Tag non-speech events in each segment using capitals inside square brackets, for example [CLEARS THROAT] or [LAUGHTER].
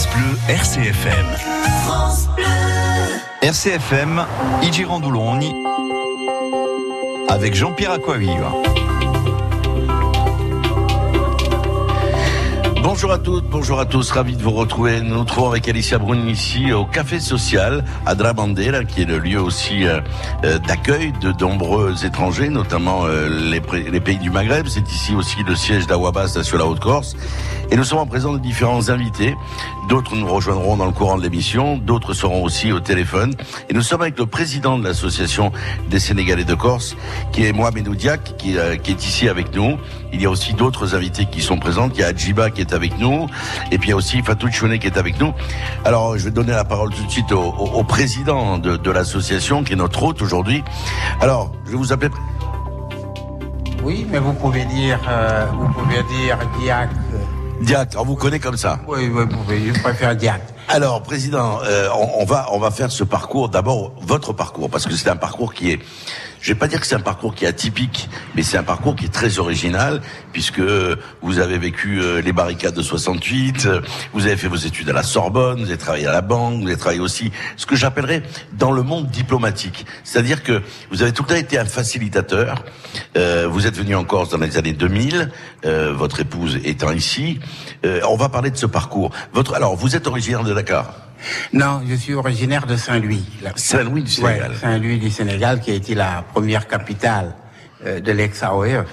France Bleu RCFM. France Bleu. RCFM, avec Jean-Pierre Aquaviva. Bonjour à toutes, bonjour à tous, ravi de vous retrouver. Nous nous trouvons avec Alicia Brun ici au Café Social à Drabandera, qui est le lieu aussi euh, euh, d'accueil de nombreux étrangers, notamment euh, les, les, pays du Maghreb. C'est ici aussi le siège d'Awabas sur la Haute-Corse. Et nous sommes en présence de différents invités. D'autres nous rejoindront dans le courant de l'émission, d'autres seront aussi au téléphone. Et nous sommes avec le président de l'association des Sénégalais de Corse, qui est Mohamed Oudiak, qui, qui est ici avec nous. Il y a aussi d'autres invités qui sont présents. Il y a Adjiba qui est avec nous. Et puis il y a aussi Fatou Chouné qui est avec nous. Alors je vais donner la parole tout de suite au, au, au président de, de l'association, qui est notre hôte aujourd'hui. Alors, je vais vous appeler... Oui, mais vous pouvez dire, euh, vous pouvez dire Diac. Diac, on vous connaît comme ça. Oui, oui, vous pouvez, je préfère Diac. Alors, président, euh, on, on, va on va faire ce parcours. D'abord, votre parcours, parce que c'est un parcours qui est je vais pas dire que c'est un parcours qui est atypique, mais c'est un parcours qui est très original, puisque vous avez vécu euh, les barricades de 68, euh, vous avez fait vos études à la Sorbonne, vous avez travaillé à la banque, vous avez travaillé aussi ce que j'appellerais dans le monde diplomatique. C'est-à-dire que vous avez tout le temps été un facilitateur. Euh, vous êtes venu en Corse dans les années 2000, euh, votre épouse étant ici. Euh, on va parler de ce parcours. Votre, alors, vous êtes originaire de Dakar? Non, je suis originaire de Saint-Louis. Saint-Louis du Sénégal. Ouais, Saint-Louis du Sénégal, qui a été la première capitale euh, de l'ex-AOF.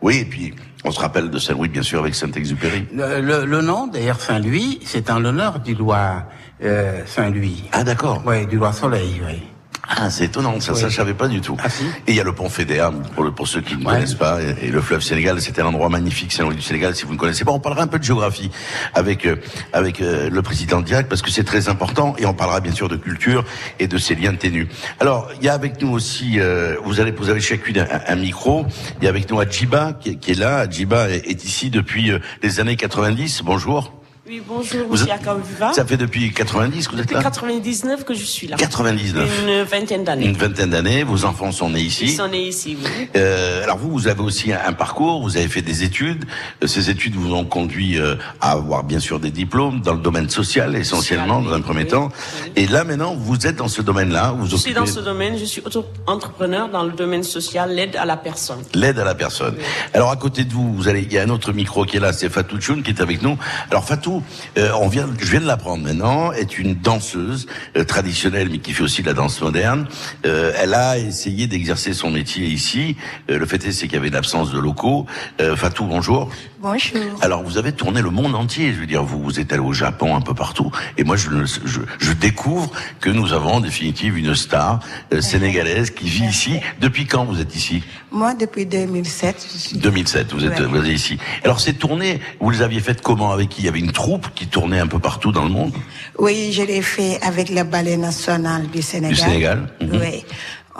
Oui, et puis on se rappelle de Saint-Louis, bien sûr, avec Saint-Exupéry. Le, le, le, nom, d'ailleurs, Saint-Louis, c'est en l'honneur du roi euh, Saint-Louis. Ah, d'accord. Oui, du roi Soleil, oui. Ah, c'est étonnant, ça, oui. ça je savais pas du tout. Ah, si. Et il y a le pont Fédéa, pour, le, pour ceux qui ne ouais. connaissent pas, et, et, le fleuve Sénégal, c'était un endroit magnifique, Saint-Louis du Sénégal, si vous ne connaissez pas. On parlera un peu de géographie avec euh, avec euh, le président Diac, parce que c'est très important, et on parlera bien sûr de culture et de ces liens ténus. Alors, il y a avec nous aussi, euh, vous allez vous avez chacune un, un, micro, il y a avec nous Adjiba, qui, qui est là. Adjiba est, est ici depuis euh, les années 90. Bonjour. Oui, bonjour, vous monsieur Akaviva. Ça fait depuis 90 que vous êtes là Depuis 99 que je suis là. 99. Une vingtaine d'années. Une vingtaine d'années. Vos enfants sont nés ici. Ils sont nés ici, oui. Euh, alors vous, vous avez aussi un, un, parcours, vous avez fait des études. Euh, ces études vous ont conduit euh, à avoir bien sûr des diplômes dans le domaine social essentiellement, dans un premier oui, temps. Oui. Et là maintenant, vous êtes dans ce domaine-là. Vous je suis dans ce domaine, je suis auto-entrepreneur dans le domaine social, l'aide à la personne. L'aide à la personne. Oui. Alors à côté de vous, vous allez, il y a un autre micro qui est là, c'est Fatou Choun qui est avec nous. Alors Fatou, euh, on vient, je viens de l'apprendre maintenant, est une danseuse euh, traditionnelle, mais qui fait aussi de la danse moderne. Euh, elle a essayé d'exercer son métier ici. Euh, le fait est, c'est qu'il y avait une absence de locaux. Euh, Fatou, bonjour. Bonjour. Alors vous avez tourné le monde entier. Je veux dire, vous, vous êtes allé au Japon, un peu partout. Et moi, je, je, je découvre que nous avons en définitive une star euh, sénégalaise qui vit ici. Depuis quand vous êtes ici? Moi, depuis 2007. Je suis... 2007, vous êtes, ouais. vous êtes ici. Alors ces tournées, vous les aviez faites comment? Avec qui? Il y avait une troupe qui tournait un peu partout dans le monde? Oui, je l'ai fait avec le ballet national du Sénégal. Du Sénégal -hmm. Oui.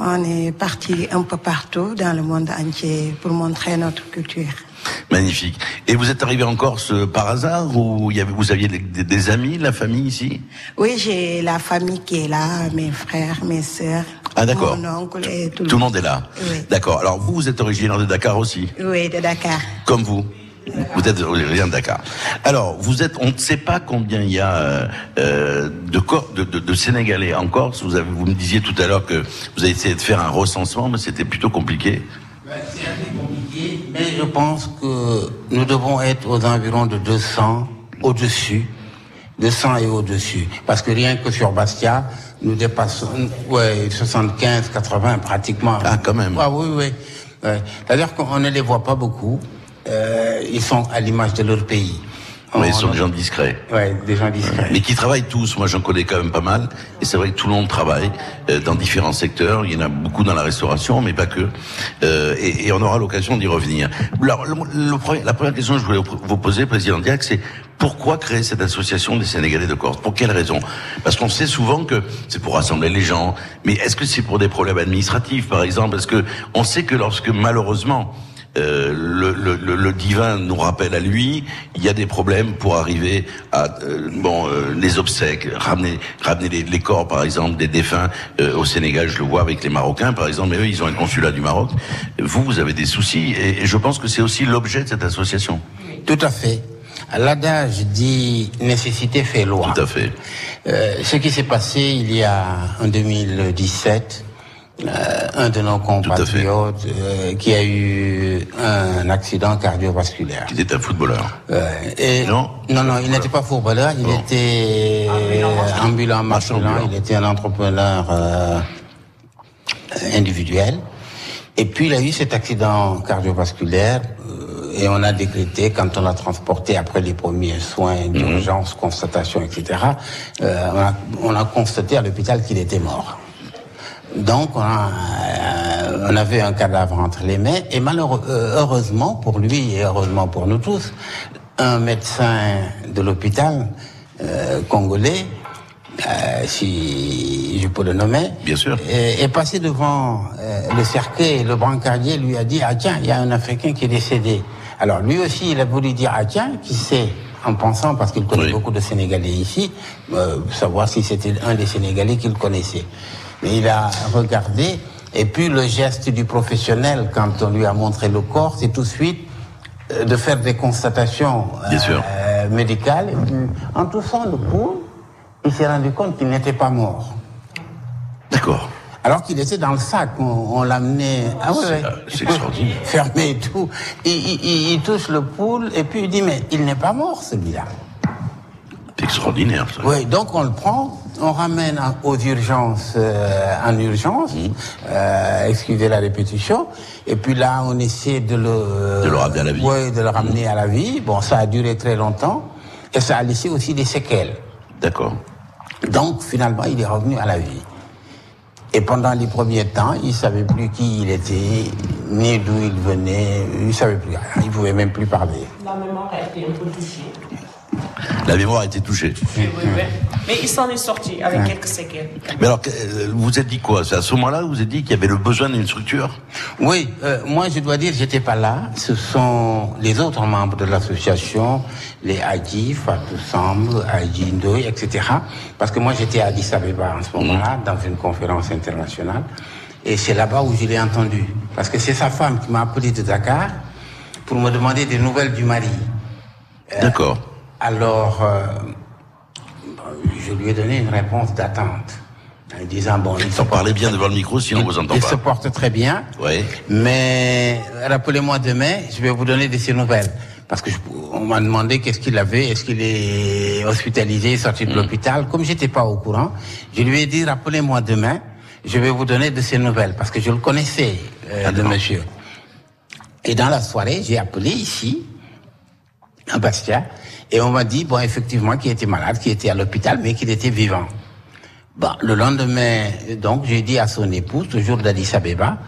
On est parti un peu partout dans le monde entier pour montrer notre culture. Magnifique. Et vous êtes arrivé en Corse par hasard ou y avait, vous aviez des, des, amis, la famille ici? Oui, j'ai la famille qui est là, mes frères, mes sœurs. Ah d'accord. Mon oncle et tout, tout le monde est là. Oui. D'accord. Alors vous, vous êtes originaire de Dakar aussi? Oui, de Dakar. Comme vous vous êtes originaire de Dakar. Alors, vous êtes, on ne sait pas combien il y a euh, de, de, de, de, Sénégalais en Corse. Vous, avez, vous me disiez tout à l'heure que vous avez essayé de faire un recensement, mais c'était plutôt compliqué. C'est assez mais je pense que nous devons être aux environs de 200 au-dessus. 200 et au-dessus. Parce que rien que sur Bastia, nous dépassons ouais, 75, 80 pratiquement. Ah, quand même. Ah, oui, oui. Ouais. C'est-à-dire qu'on ne les voit pas beaucoup. Euh, ils sont à l'image de leur pays. Mais ils sont des gens discrets. Ouais, des gens discrets. Mais qui travaillent tous. Moi, j'en connais quand même pas mal. Et c'est vrai que tout le monde travaille euh, dans différents secteurs. Il y en a beaucoup dans la restauration, mais pas que. Euh, et, on aura l'occasion d'y revenir. Alors, la première question que je voulais vous poser, Président Diac, c'est pourquoi créer cette association des Sénégalais de Corse? Pour quelle raison? Parce qu'on sait souvent que c'est pour rassembler les gens. Mais est-ce que c'est pour des problèmes administratifs, par exemple? Parce que on sait que lorsque, malheureusement, euh, le, le, le, divin nous rappelle à lui, il y a des problèmes pour arriver à euh, bon euh, les obsèques, ramener ramener les, les, corps par exemple des défunts au Sénégal, je le vois avec les Marocains par exemple, mais eux ils ont un consulat du Maroc. Vous vous avez des soucis et, et je pense que c'est aussi l'objet de cette association. Tout à fait. L'adage dit nécessité fait loi. Tout à fait. Ce qui s'est passé il y a en 2017, euh, un de nos compatriotes euh, qui a eu un accident cardiovasculaire. Il était un footballeur. Euh, et Non? non, non, il n'était pas footballeur, il Bon. était ambulant, marchand, ambulant. il était un entrepreneur euh, individuel. Et puis il a eu cet accident cardiovasculaire euh, et on a décrété, quand on l'a transporté après les premiers soins d'urgence, constatation, etc., euh, on, a, on a constaté à l'hôpital qu'il était mort. Donc, on, a, euh, on avait un cadavre entre les mains, et malheureusement, heureusement pour lui et heureusement pour nous tous, un médecin de l'hôpital euh, congolais, euh, si je peux le nommer, Bien sûr. est, est passé devant euh, le cercueil et le brancardier lui a dit, ah tiens, il y a un Africain qui est décédé. Alors lui aussi, il a voulu dire, ah tiens, qui sait en pensant, parce qu'il connaît Oui. beaucoup de Sénégalais ici, euh, savoir si c'était un des Sénégalais qu'il connaissait. Mais il a regardé, et puis le geste du professionnel, quand on lui a montré le corps, c'est tout de suite euh, de faire des constatations Bien sûr. euh, médicales. Et puis, en touchant le pouls, il s'est rendu compte qu'il n'était pas mort. D'accord. Alors qu'il était dans le sac, on, on l'amenait. Ah ouais. euh, c'est extraordinaire. [LAUGHS] Fermé et tout. Il, il- il- il touche le poule et puis il dit mais il n'est pas mort celui-là. Extraordinaire, ça. Oui, donc on le prend, on ramène aux urgences, euh, en urgence, Mmh. euh, excusez la répétition, et puis là on essaie de le... De le ramener à la vie. Oui, de le ramener à la vie. Bon, ça a duré très longtemps, et ça a laissé aussi des séquelles. D'accord. Donc finalement, il est revenu à la vie. Et pendant les premiers temps, il savait plus qui il était, ni d'où il venait, il savait plus rien, il pouvait même plus parler. La mémoire a été un peu touchée. La mémoire a été touchée. Oui, oui, oui. Mais il s'en est sorti avec quelques séquelles. Mais alors, euh, vous vous êtes dit quoi? C'est à ce moment-là que vous vous êtes dit qu'il y avait le besoin d'une structure? Oui, euh, moi je dois dire, j'étais pas là. Ce sont les autres membres de l'association, les Hadji, Fatou Samb, Hadji Ndoye, etc. Parce que moi j'étais à Addis Abeba en ce moment-là, dans une conférence internationale. Et c'est là-bas où je l'ai entendu. Parce que c'est sa femme qui m'a appelé de Dakar pour me demander des nouvelles du mari. D'accord. Alors, euh, je lui ai donné une réponse d'attente. En disant, bon, il se parlez porte- bien devant le micro, sinon on vous entend il se pas. porte très bien. Oui. Mais rappelez-moi demain, je vais vous donner de ses nouvelles. Parce que je- on m'a demandé qu'est-ce qu'il avait, est-ce qu'il est hospitalisé, sorti de l'hôpital. Comme j'étais pas au courant, je lui ai dit rappelez-moi demain, je vais vous donner de ses nouvelles parce que je le connaissais, euh, le monsieur. Et dans la soirée, j'ai appelé ici, à Bastia, et on m'a dit bon effectivement qu'il était malade, qu'il était à l'hôpital, mais qu'il était vivant. Bon, le lendemain, donc, j'ai dit à son épouse, toujours d'Addis Abeba,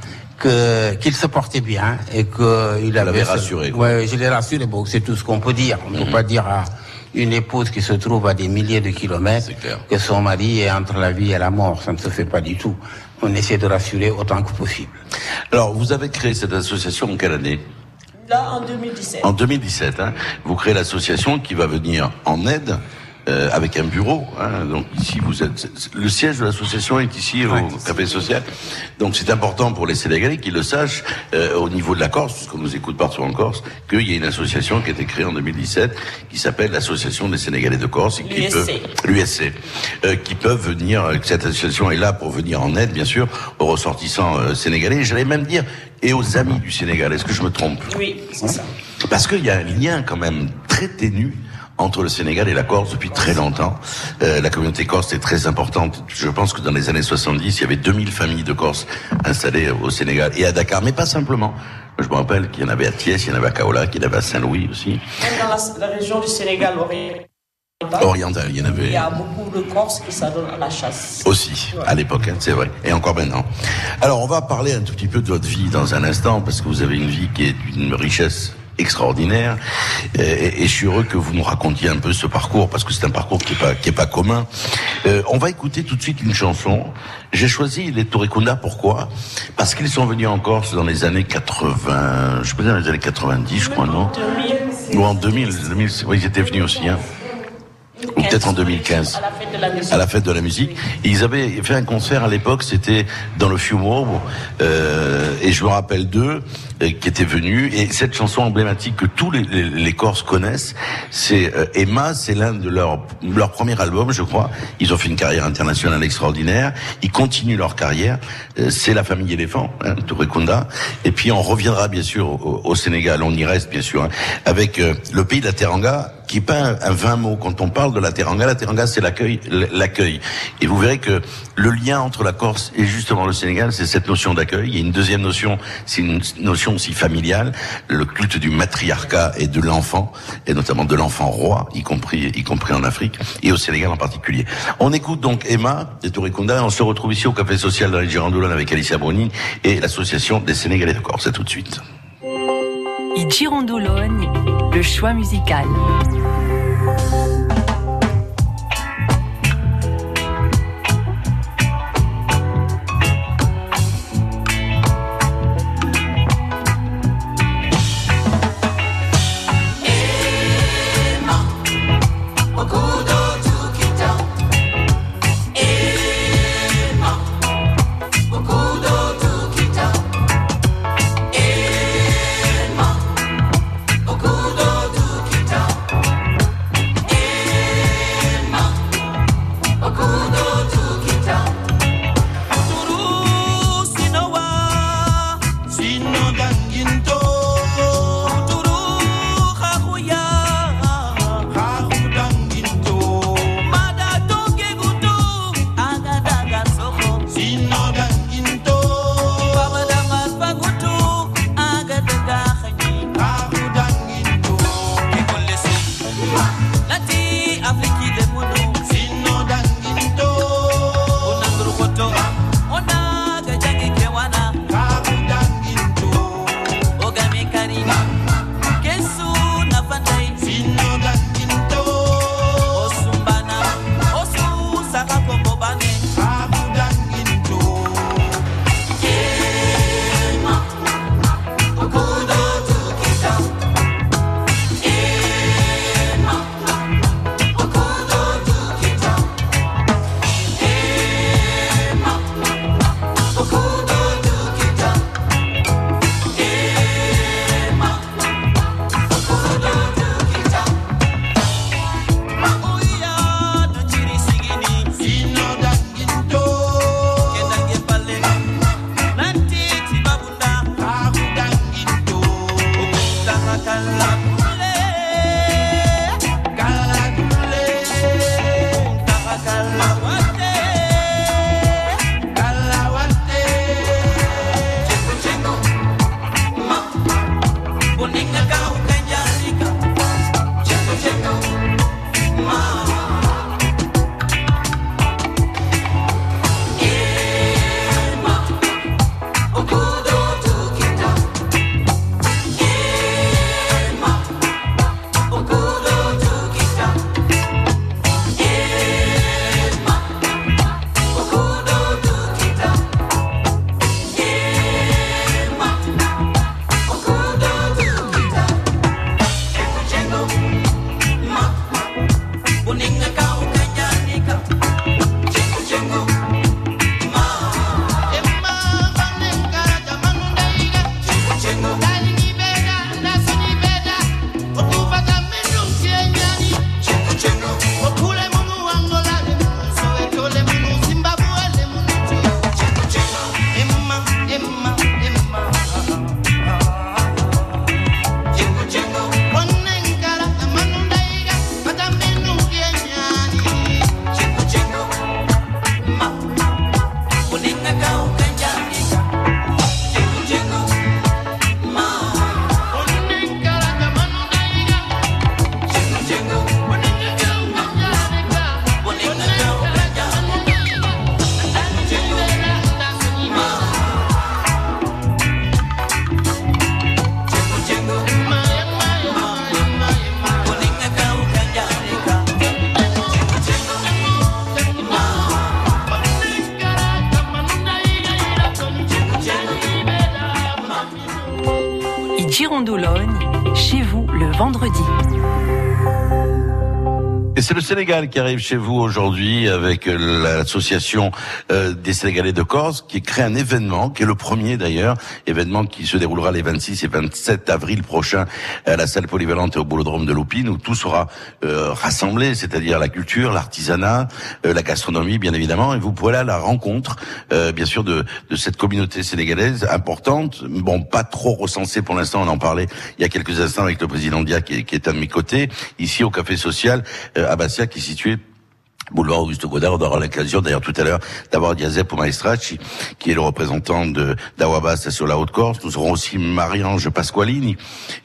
que qu'il se portait bien et que il avait l'avez rassuré. Ouais, je l'ai rassuré. Bon, c'est tout ce qu'on peut dire. On ne peut pas dire à une épouse qui se trouve à des milliers de kilomètres que son mari est entre la vie et la mort. Ça ne se fait pas du tout. On essaie de rassurer autant que possible. Alors, vous avez créé cette association en quelle année? En 2017. En 2017, hein, vous créez l'association qui va venir en aide euh, avec un bureau. Hein, donc ici, vous êtes. Le siège de l'association est ici au Café Social. Donc c'est important pour les Sénégalais qu'ils le sachent euh, au niveau de la Corse, puisqu'on nous écoute partout en Corse, qu'il y a une association qui a été créée en 2017 qui s'appelle l'Association des Sénégalais de Corse et qui L'USC. peut l'USC, euh, qui peuvent venir. euh, que Cette association est là pour venir en aide, bien sûr, aux ressortissants euh, sénégalais. J'allais même dire et aux amis du Sénégal. Est-ce que je me trompe? Oui, c'est ça. parce qu'il y a un lien quand même très ténu entre le Sénégal et la Corse depuis très longtemps. Euh, la communauté corse est très importante. Je pense que dans les années 70, il y avait 2000 familles de Corses installées au Sénégal et à Dakar, mais pas simplement. Je me rappelle qu'il y en avait à Thiès, il y en avait à Kaola, qu'il y en avait à Saint-Louis aussi. Même dans la, la région du Sénégal oriental, Oriental, il y en il avait y a beaucoup de Corses qui s'adonnent à la chasse. aussi à l'époque, hein, c'est vrai, et encore maintenant. Alors, on va parler un tout petit peu de votre vie dans un instant, parce que vous avez une vie qui est d'une richesse extraordinaire, et, et- et je suis heureux que vous nous racontiez un peu ce parcours, parce que c'est un parcours qui est pas qui est pas commun. Euh, on va écouter tout de suite une chanson. J'ai choisi les Torekunda, pourquoi? Parce qu'ils sont venus en Corse dans les années 80, je peux dire dans les années 90, je crois, non? 2000, Ou en 2000, 2000 oui, ils étaient venus aussi, hein. Ou peut-être en 2015 À la fête de la musique. ils avaient fait un concert à l'époque, c'était dans le Fumo, euh, et je me rappelle d'eux. Euh, qui était venu. Et cette chanson emblématique que tous les, les, Corses connaissent, c'est euh, Emma. C'est l'un de leurs leur premier album, je crois. Ils ont fait une carrière internationale extraordinaire. Ils continuent leur carrière. Euh, c'est la famille éléphant, hein. Et puis on reviendra bien sûr au, Sénégal. On y reste bien sûr hein, avec le pays de la Teranga qui peint un 20 mots quand on parle de la teranga. La teranga, c'est l'accueil, l'accueil. Et vous verrez que le lien entre la Corse et justement le Sénégal, c'est cette notion d'accueil. Il y a une deuxième notion, c'est une notion aussi familiale, le culte du matriarcat et de l'enfant, et notamment de l'enfant roi, y compris, y compris en Afrique, et au Sénégal en particulier. On écoute donc Emma de Tourikunda, et on se retrouve ici au Café Social dans les Girandoulan avec Alicia Bruni et l'association des Sénégalais de Corse. C'est tout de suite. Le choix musical. C'est le Sénégal qui arrive chez vous aujourd'hui avec euh, l'association euh, des Sénégalais de Corse qui crée un événement, qui est le premier d'ailleurs, événement qui se déroulera les 26 et 27 avril prochains à la salle polyvalente et au boulodrome de Loupine où tout sera euh, rassemblé, c'est-à-dire la culture, l'artisanat, la gastronomie bien évidemment, et vous pourrez aller à la rencontre bien sûr de, de cette communauté sénégalaise importante, bon pas trop recensée pour l'instant, on en parlait il y a quelques instants avec le président Dia qui est, qui est à mes côtés, ici au Café Social à Bastia qui est situé boulevard Augusto Godard. On aura l'occasion d'ailleurs tout à l'heure d'avoir Diazep Maestracci, qui est le représentant de d'Awabasta sur la Haute-Corse. Nous aurons aussi Marie-Ange Pasqualini,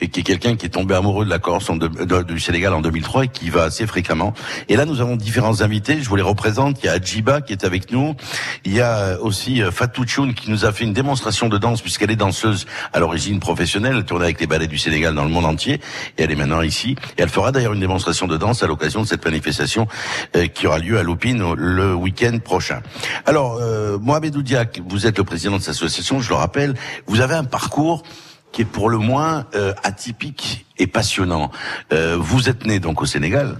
et qui est quelqu'un qui est tombé amoureux de la Corse, en du Sénégal en 2003 et qui va assez fréquemment. Et là, nous avons différents invités. Je vous les représente. Il y a Adjiba qui est avec nous. Il y a aussi euh, Fatou Choun qui nous a fait une démonstration de danse puisqu'elle est danseuse à l'origine professionnelle. Elle tournait avec les ballets du Sénégal dans le monde entier et elle est maintenant ici. Et elle fera d'ailleurs une démonstration de danse à l'occasion de cette manifestation euh, qui aura lieu à Lupine le week-end prochain. Alors, euh, Mohamed Oudiak, vous êtes le président de cette association, je le rappelle, vous avez un parcours qui est pour le moins euh, atypique et passionnant. Euh, vous êtes né donc au Sénégal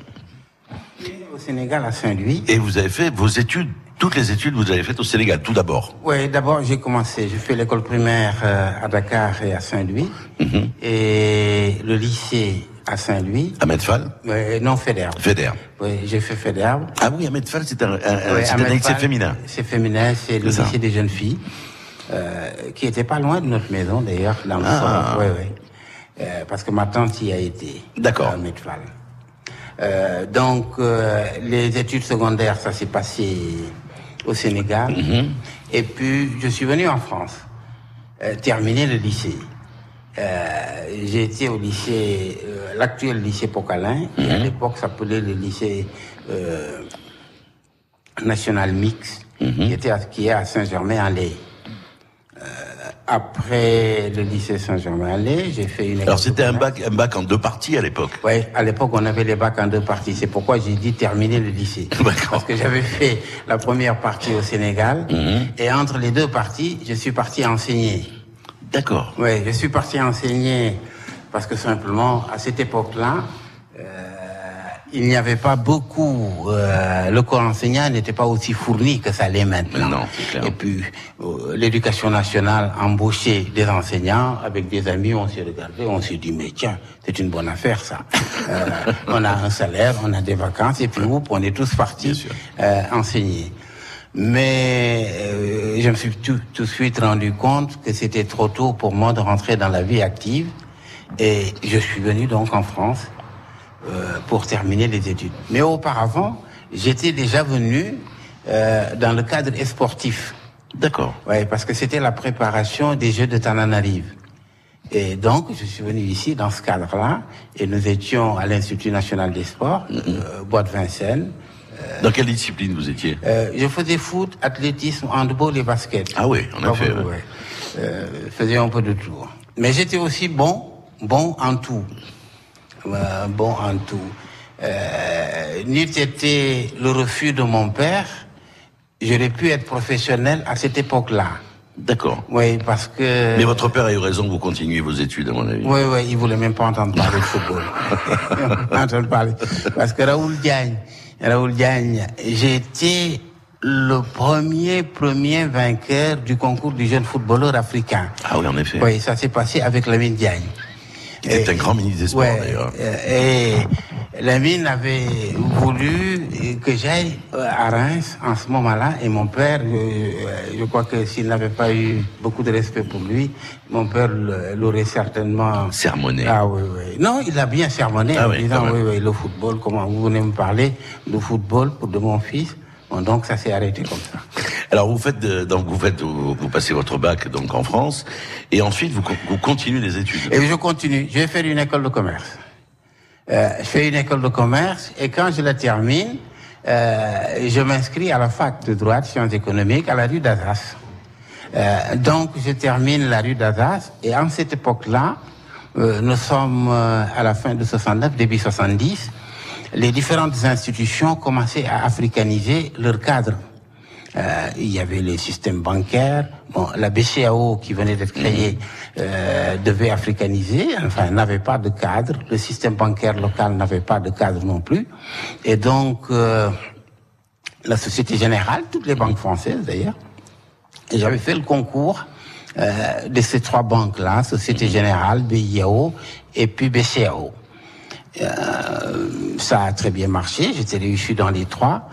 Au Sénégal, à Saint-Louis. Et vous avez fait vos études toutes les études vous avez faites au Sénégal, tout d'abord Oui, d'abord j'ai commencé, j'ai fait l'école primaire euh, à Dakar et à Saint-Louis, mhm. et le lycée à Saint-Louis. À Medfal Non, Fédère. Fédère. Oui, j'ai fait Fédère. Ah oui, à Medfal, c'est un, un, féminin. C'est féminin, c'est le lycée des jeunes filles, euh, qui était pas loin de notre maison d'ailleurs, dans le ah. Oui, oui. Euh, parce que ma tante y a été. D'accord. À Medfal. Euh, donc, euh, les études secondaires, ça s'est passé au Sénégal. Mhm. Et puis, je suis venu en France, euh, terminer le lycée. Euh, j'ai été au lycée, l'actuel lycée Pocalin, à mhm. l'époque s'appelait le lycée euh, national mix, mhm. qui, était qui est à Saint-Germain-en-Laye. après le lycée Saint-Germain-en-Laye, j'ai fait une. Alors c'était un bac, un bac en deux parties à l'époque. Oui, à l'époque on avait les bacs en deux parties. C'est pourquoi j'ai dit terminer le lycée. [LAUGHS] Parce que j'avais fait la première partie au Sénégal mhm. et entre les deux parties, je suis parti enseigner. D'accord. Oui, je suis parti enseigner parce que simplement, à cette époque-là, euh, il n'y avait pas beaucoup, euh, le corps enseignant n'était pas aussi fourni que ça l'est maintenant. Non, clair. Et puis, euh, l'éducation nationale embauchait des enseignants avec des amis, on s'est regardé, on s'est dit, mais tiens, c'est une bonne affaire ça. [LAUGHS] Euh, on a un salaire, on a des vacances, et puis vous, on est tous partis euh, enseigner. Mais euh, je me suis tout, tout, de suite rendu compte que c'était trop tôt pour moi de rentrer dans la vie active. Et je suis venu donc en France euh, pour terminer les études. Mais auparavant, j'étais déjà venu euh, dans le cadre sportif. D'accord. Oui, parce que c'était la préparation des Jeux de Tananarive. Et donc, je suis venu ici dans ce cadre-là, et nous étions à l'Institut national des sports, mm-hmm. euh, Bois de Vincennes, euh, Dans quelle discipline vous étiez? euh, Je faisais foot, athlétisme, handball et basket. Ah oui, on a fait. Ouais. Euh, faisais un peu de tout. Mais j'étais aussi bon, bon en tout. Euh, bon en tout. Euh, N'eût été le refus de mon père, j'aurais pu être professionnel à cette époque-là. D'accord. Oui, parce que. Mais votre père a eu raison, vous continuez vos études, à mon avis. Oui, oui, il voulait même pas entendre parler de football. [LAUGHS] [LAUGHS] entendre parler. Parce que Raoul Diagne, Raoul Diagne, j'ai été le premier, premier vainqueur du concours du jeune footballeur africain. Ah oui, en effet. Oui, ça s'est passé avec Lamine Diagne. Il était un grand ministre des Sports, d'ailleurs. Et Lamine avait voulu que j'aille euh, à Reims en ce moment-là, et mon père, je, crois que s'il n'avait pas eu beaucoup de respect pour lui, mon père l'aurait certainement... Sermonné. Ah oui, oui. Non, il a bien sermonné ah, en oui, disant, oui, oui, le football, comment vous venez me parler de football pour de mon fils? Donc ça s'est arrêté comme ça. Alors vous faites donc vous faites vous, passez votre bac donc en France et ensuite vous, vous continuez les études. Et je continue. Je vais faire une école de commerce. Euh, je fais une école de commerce et quand je la termine, euh, je m'inscris à la fac de droit sciences économiques à la rue d'Azas. Euh, donc je termine la rue d'Azas et en cette époque-là, nous sommes à la fin de 69, début 70, les différentes institutions commençaient à africaniser leur cadre. Euh, il y avait les systèmes bancaires. Bon, la BCAO qui venait d'être créée euh, devait africaniser, enfin n'avait pas de cadre. Le système bancaire local n'avait pas de cadre non plus. Et donc euh, la Société Générale, toutes les banques françaises d'ailleurs, et j'avais fait le concours euh, de ces trois banques-là, Société Générale, BIAO et puis BCAO. Euh, ça a très bien marché, j'étais réussi dans les trois.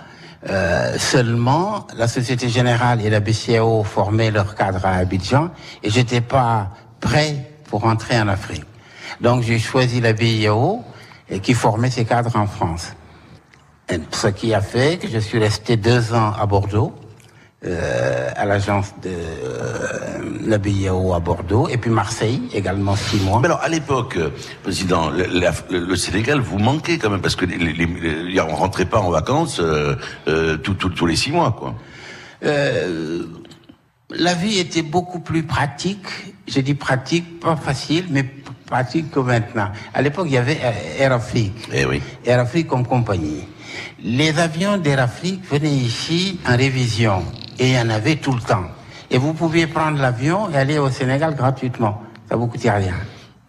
Euh, seulement, la Société Générale et la BCAO formaient leur cadre à Abidjan et j'étais pas prêt pour entrer en Afrique. Donc j'ai choisi la BIAO et qui formait ses cadres en France. Ce qui a fait que je suis resté deux ans à Bordeaux, euh, à l'agence de euh, la BIAO à Bordeaux, et puis Marseille également six mois. Mais alors, à l'époque, euh, président, le, la- le- Sénégal vous manquait quand même parce que les, les, les- on rentrait pas en vacances euh, euh, tout- tout- tous les six mois, quoi. Euh, la vie était beaucoup plus pratique. Je dis pratique, pas facile, mais pratique que maintenant. À l'époque, il y avait Air Afrique. Eh oui. Air Afrique comme compagnie. Les avions d'Air Afrique venaient ici en révision et il y en avait tout le temps. Et vous pouviez prendre l'avion et aller au Sénégal gratuitement. Ça vous coûtait rien.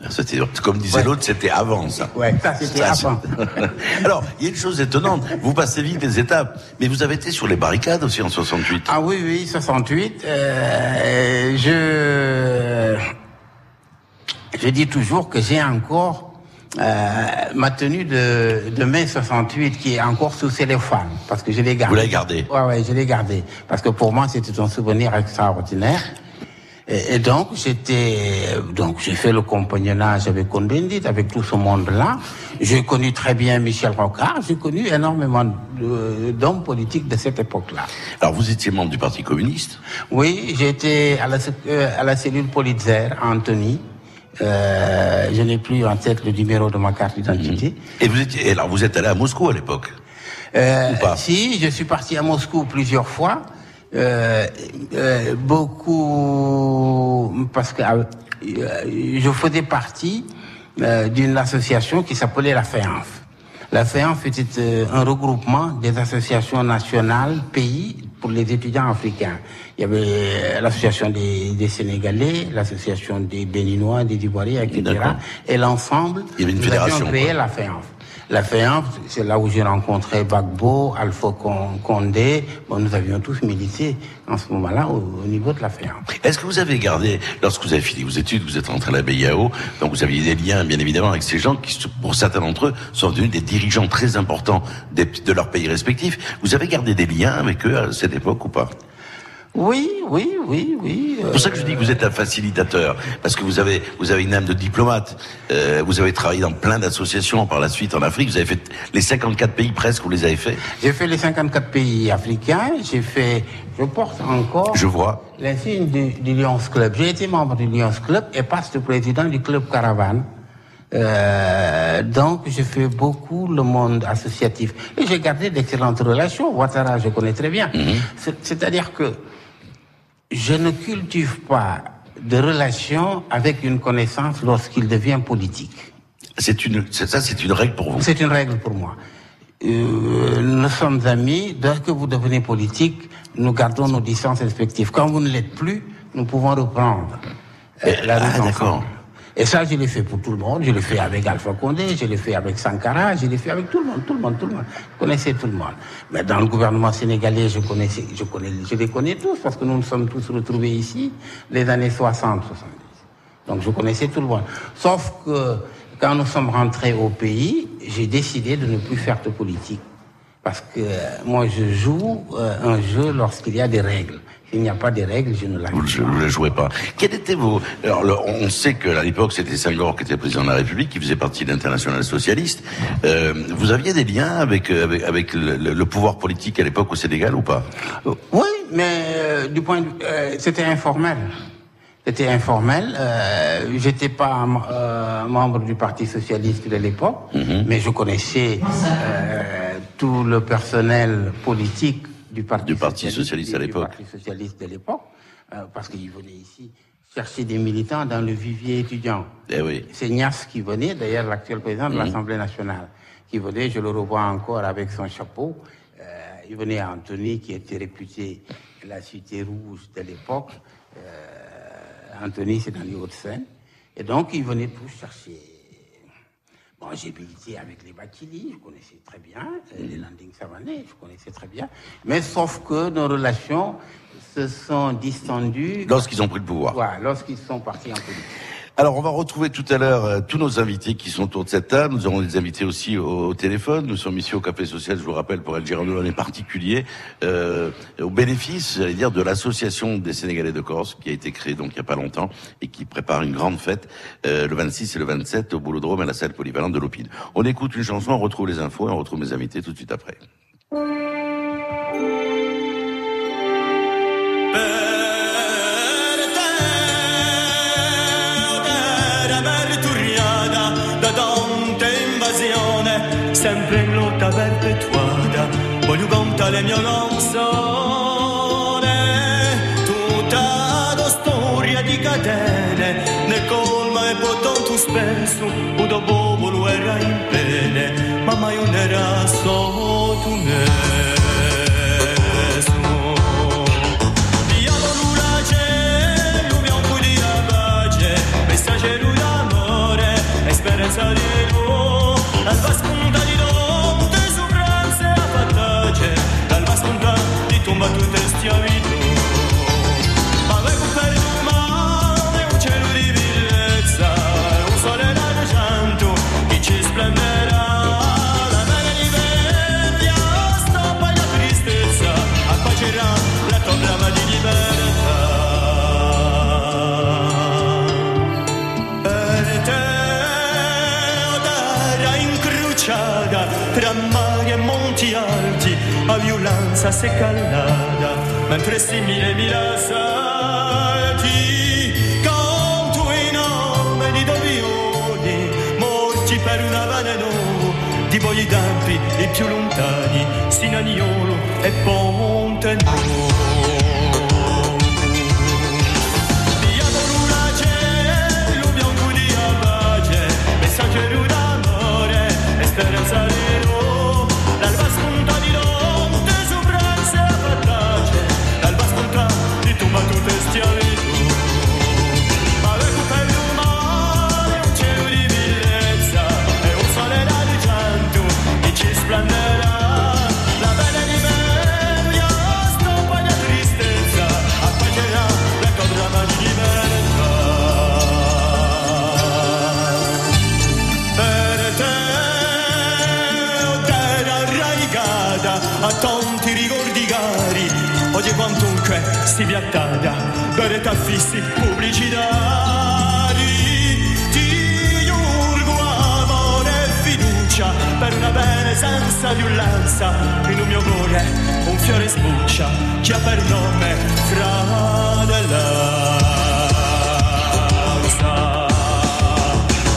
C'était comme disait Ouais. l'autre, c'était avant ça. Ouais, ça c'était avant. [LAUGHS] Alors, il y a une chose étonnante. Vous passez vite les étapes, mais vous avez été sur les barricades aussi en 68. Ah oui, oui, 68. Euh, je, je dis toujours que j'ai encore euh, ma tenue de, de mai 68 qui est encore sous cellophane, parce que je l'ai gardée. Vous l'avez gardée? Ouais, ouais, je l'ai gardée. Parce que pour moi, c'était un souvenir extraordinaire. Et, et donc, j'étais, donc, j'ai fait le compagnonnage avec Cohn-Bendit, avec tout ce monde-là. J'ai connu très bien Michel Rocard. J'ai connu énormément d'hommes politiques de cette époque-là. Alors, vous étiez membre du Parti communiste? Oui, j'étais à la, euh, à la cellule Politzer à Antony. Euh, je n'ai plus en tête le numéro de ma carte d'identité. Et vous étiez, alors vous êtes allé à Moscou à l'époque. Euh, Ou pas? si, je suis parti à Moscou plusieurs fois. Euh, euh, beaucoup parce que euh, je faisais partie d'une association qui s'appelait la FEANF. La FEANF était euh, un regroupement des associations nationales pays pour les étudiants africains. Il y avait euh, l'association des, des Sénégalais, l'association des Béninois, des Ivoiriens, etc. Et l'ensemble, Il y avait une nous fédération, avions créé la FEANF. La FEANF, c'est là où j'ai rencontré Bagbo, Alpha Con- Condé. Bon, nous avions tous milité en ce moment-là au, au niveau de la FEANF. Est-ce que vous avez gardé, lorsque vous avez fini vos études, vous êtes rentré à la BIAO, donc vous aviez des liens, bien évidemment, avec ces gens qui, pour certains d'entre eux, sont devenus des dirigeants très importants de leur pays respectifs. Vous avez gardé des liens avec eux à cette époque ou pas? Oui, oui, oui, oui. C'est pour ça que je dis que vous êtes un facilitateur, parce que vous avez vous avez une âme de diplomate. Euh, vous avez travaillé dans plein d'associations par la suite en Afrique. Vous avez fait les 54 pays presque, vous les avez fait. J'ai fait les 54 pays africains. J'ai fait, je porte encore Je vois. l'insigne du, du Lions Club. J'ai été membre du Lions Club et passe président du club Caravane. Euh, donc, j'ai fait beaucoup le monde associatif. Et j'ai gardé d'excellentes relations. Ouattara, je connais très bien. C'est- C'est-à-dire que je ne cultive pas de relations avec une connaissance lorsqu'il devient politique. C'est une ça, c'est une règle pour vous. C'est une règle pour moi. Euh, nous sommes amis. Dès que vous devenez politique, nous gardons nos distances respectives. Quand vous ne l'êtes plus, nous pouvons reprendre euh, Et- la ah, d'accord. Et ça, je l'ai fait pour tout le monde. Je l'ai fait avec Alpha Condé, je l'ai fait avec Sankara, je l'ai fait avec tout le monde, tout le monde, tout le monde. Je connaissais tout le monde. Mais dans le gouvernement sénégalais, je connaissais, je connais, je les connais tous parce que nous nous sommes tous retrouvés ici les années 60, 70. Donc je connaissais tout le monde. Sauf que quand nous sommes rentrés au pays, j'ai décidé de ne plus faire de politique. Parce que euh, moi, je joue euh, un jeu lorsqu'il y a des règles. S'il n'y a pas de règles, je ne la joue vous pas. ne jouez pas. Quel était vos Alors, le- on sait que à l'époque, c'était Senghor qui était président de la République, qui faisait partie de l'international socialiste. Euh, vous aviez des liens avec euh, avec, avec le, pouvoir politique à l'époque au Sénégal ou pas Euh, Oui, mais euh, du point de vue, euh, c'était informel. C'était informel. Euh, J'étais pas euh, membre du Parti socialiste de l'époque, mais je connaissais euh, tout le personnel politique du Parti, Du Parti socialiste à du l'époque. Parti socialiste de l'époque, euh, parce qu'ils venaient ici chercher des militants dans le vivier étudiant. Eh oui. C'est Nias qui venait, d'ailleurs l'actuel président de l'Assemblée nationale, qui venait, je le revois encore avec son chapeau. Euh, il venait à Antony, qui était réputé la cité rouge de l'époque. Euh, Antony, c'est dans les Hauts-de-Seine. Et donc, il venait tous chercher. Bon, j'ai milité avec les Bakili, je connaissais très bien, euh, les Landing Savanais, je connaissais très bien. Mais sauf que nos relations se sont distendues. Lorsqu'ils ont pris le pouvoir. Voilà, lorsqu'ils sont partis en politique. Alors, on va retrouver tout à l'heure euh, tous nos invités qui sont autour de cette table. Nous aurons des invités aussi au, au téléphone. Nous sommes ici au Café Social, je vous rappelle, pour El Girondolo en particulier, euh, au bénéfice, j'allais dire, de l'association des Sénégalais de Corse, qui a été créée donc il n'y a pas longtemps et qui prépare une grande fête euh, le 26 et le 27 au Boulodrome à la salle polyvalente de l'Opide. On écoute une chanson, on retrouve les infos et on retrouve mes invités tout de suite après. perpetuada, voglio contare il mio nome, tutta la storia di catene, ne colma e potonto spesso, udo popolo era in pene, ma mai un era solo tu ne. Messaggero d'amore, esperienza di violenza seccallata mentre simile mi salti canto in nome di Davioni morti per una veleno di voi dampi i più lontani Sinagnolo e Ponte Messaggero a tanti ricordi cari oggi quantunque si piattata per età fissi pubblicitari. Ti giurgo amore e fiducia per una bene senza violenza in un mio cuore un fiore sbuccia ha per nome fratellanza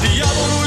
Diavolo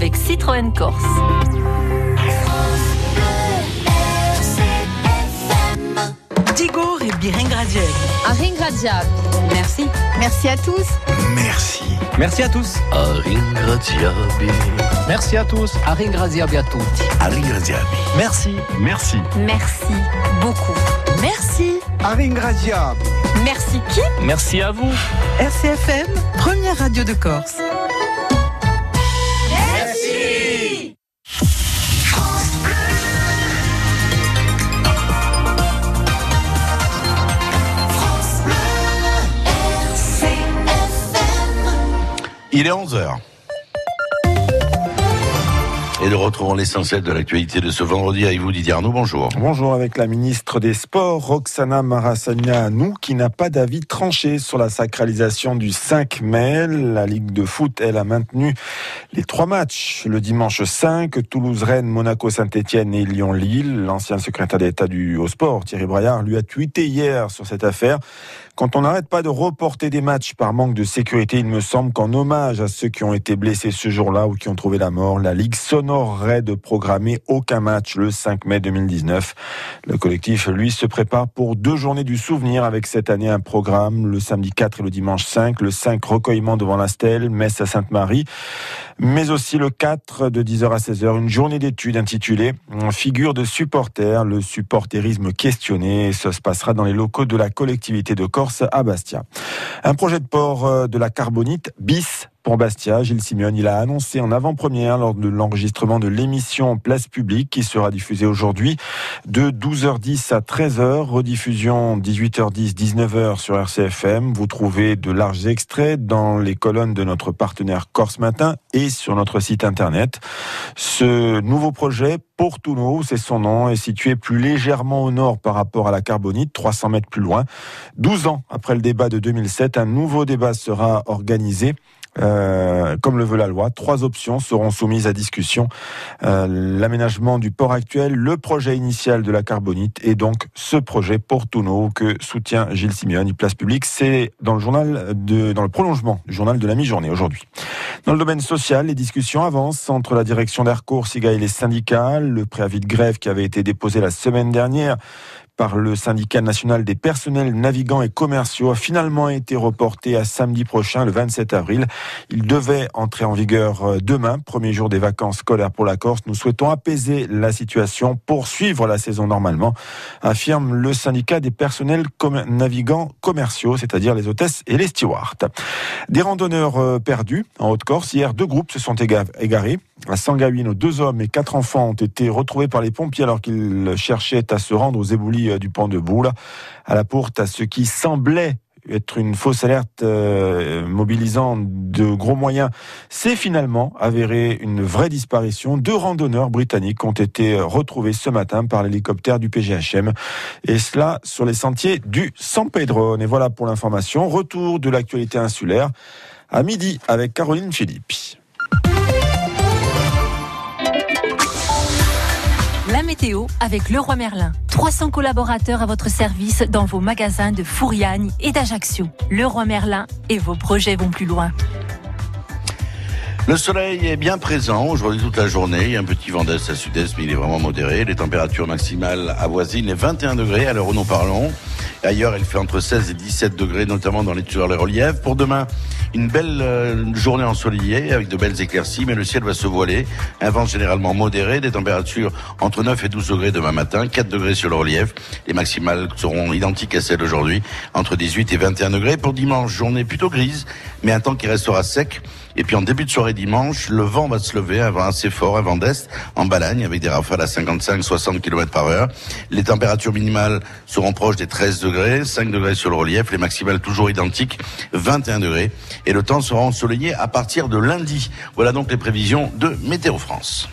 avec Citroën Corse. Digor et Biringradier. Un ringraziable. Merci. Merci à tous. Merci. Merci à tous. Merci à tous. A ringraziabi a tutti. Merci. Merci. Merci beaucoup. Merci. Aringrazia. Merci qui? Merci à vous. RCFM, première radio de Corse. Il est 11h. Et de retrouvons l'essentiel de l'actualité de ce vendredi avec vous, Didier Arnaud. Bonjour. Bonjour avec la ministre des Sports, Roxana Marassagna-Nous, qui n'a pas d'avis tranché sur la sacralisation du 5 mai. La Ligue de foot, elle, a maintenu les trois matchs. Le dimanche 5, Toulouse-Rennes, Monaco-Saint-Etienne et Lyon-Lille. L'ancien secrétaire d'État du au sport, Thierry Braillard, lui a tweeté hier sur cette affaire. Quand on n'arrête pas de reporter des matchs par manque de sécurité, il me semble qu'en hommage à ceux qui ont été blessés ce jour-là ou qui ont trouvé la mort, la Ligue s'honorerait de programmer aucun match le 5 mai 2019. Le collectif, lui, se prépare pour deux journées du souvenir avec cette année un programme le samedi 4 et le dimanche 5. Le 5, recueillement devant la stèle, messe à Sainte-Marie. Mais aussi le 4 de 10h à 16h, une journée d'études intitulée Figure de supporter, le supporterisme questionné. Ça se passera dans les locaux de la collectivité de Corse à Bastia. Un projet de port euh, de la carbonite bis pour Bastia. Gilles Simeone, il a annoncé en avant-première lors de l'enregistrement de l'émission Place Publique qui sera diffusée aujourd'hui de 12h10 à 13h, rediffusion 18h10, 19h sur RCFM. Vous trouvez de larges extraits dans les colonnes de notre partenaire Corse Matin et sur notre site internet. Ce nouveau projet, Portuno, c'est son nom, est situé plus légèrement au nord par rapport à la Carbonite, 300 mètres plus loin. 12 ans après le débat de 2007, un nouveau débat sera organisé euh, comme le veut la loi. Trois options seront soumises à discussion. Euh, l'aménagement du port actuel, le projet initial de la carbonite et donc ce projet Portuno que soutient Gilles Simeone, place publique. C'est dans le journal de, dans le prolongement du journal de la mi-journée aujourd'hui. Dans le domaine social, les discussions avancent entre la direction d'Aircourt, SIGA et les syndicats. Le préavis de grève qui avait été déposé la semaine dernière par le syndicat national des personnels navigants et commerciaux a finalement été reporté à samedi prochain, le 27 avril. Il devait entrer en vigueur euh, demain, premier jour des vacances scolaires pour la Corse. Nous souhaitons apaiser la situation, poursuivre la saison normalement, affirme le syndicat des personnels navigants commerciaux, c'est-à-dire les hôtesses et les stewards. Des randonneurs euh, perdus en Haute-Corse. Hier, deux groupes se sont égarés. À Sangaouine, deux hommes et quatre enfants ont été retrouvés par les pompiers alors qu'ils cherchaient à se rendre aux éboulis euh, du pont de Boule. À la porte, à ce qui semblait être une fausse alerte euh, mobilisant de gros moyens, c'est finalement avéré une vraie disparition. Deux randonneurs britanniques ont été retrouvés ce matin par l'hélicoptère du PGHM et cela sur les sentiers du San Pedro. Et voilà pour l'information. Retour de l'actualité insulaire à midi avec Caroline Philippe. Météo avec Leroy Merlin. 300 collaborateurs à votre service dans vos magasins de Fouriagne et d'Ajaccio. Leroy Merlin et vos projets vont plus loin. Le soleil est bien présent aujourd'hui toute la journée. Il y a un petit vent d'est à sud-est, mais il est vraiment modéré. Les températures maximales avoisinent les 21 degrés à l'heure où nous parlons. Ailleurs, il fait entre 16 et 17 degrés, notamment dans les, sur les reliefs. Pour demain, une belle euh, journée ensoleillée avec de belles éclaircies, mais le ciel va se voiler. Un vent généralement modéré, des températures entre 9 et 12 degrés demain matin, 4 degrés sur le relief. Les maximales seront identiques à celles d'aujourd'hui, entre 18 et 21 degrés. Pour dimanche, journée plutôt grise, mais un temps qui restera sec. Et puis en début de soirée dimanche, le vent va se lever, un vent assez fort, un vent d'est, en Balagne, avec des rafales à 55-60 km par heure. Les températures minimales seront proches des 13 degrés, 5 degrés sur le relief, les maximales toujours identiques, 21 degrés. Et le temps sera ensoleillé à partir de lundi. Voilà donc les prévisions de Météo France.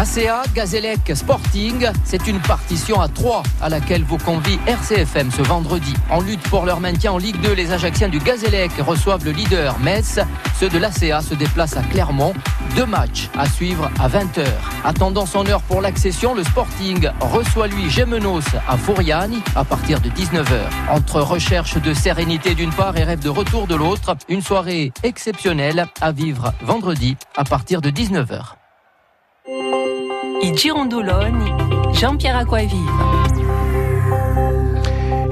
ACA, Gazélec, Sporting, c'est une partition à 3 à laquelle vous convie RCFM ce vendredi. En lutte pour leur maintien en Ligue 2, les Ajacciens du Gazélec reçoivent le leader Metz. Ceux de l'ACA se déplacent à Clermont. Deux matchs à suivre à 20h. Attendant son heure pour l'accession, le Sporting reçoit lui Gémenos à Fouriani à partir de 19h. Entre recherche de sérénité d'une part et rêve de retour de l'autre, une soirée exceptionnelle à vivre vendredi à partir de 19h. I Girondoloni, Jean-Pierre Aquavive.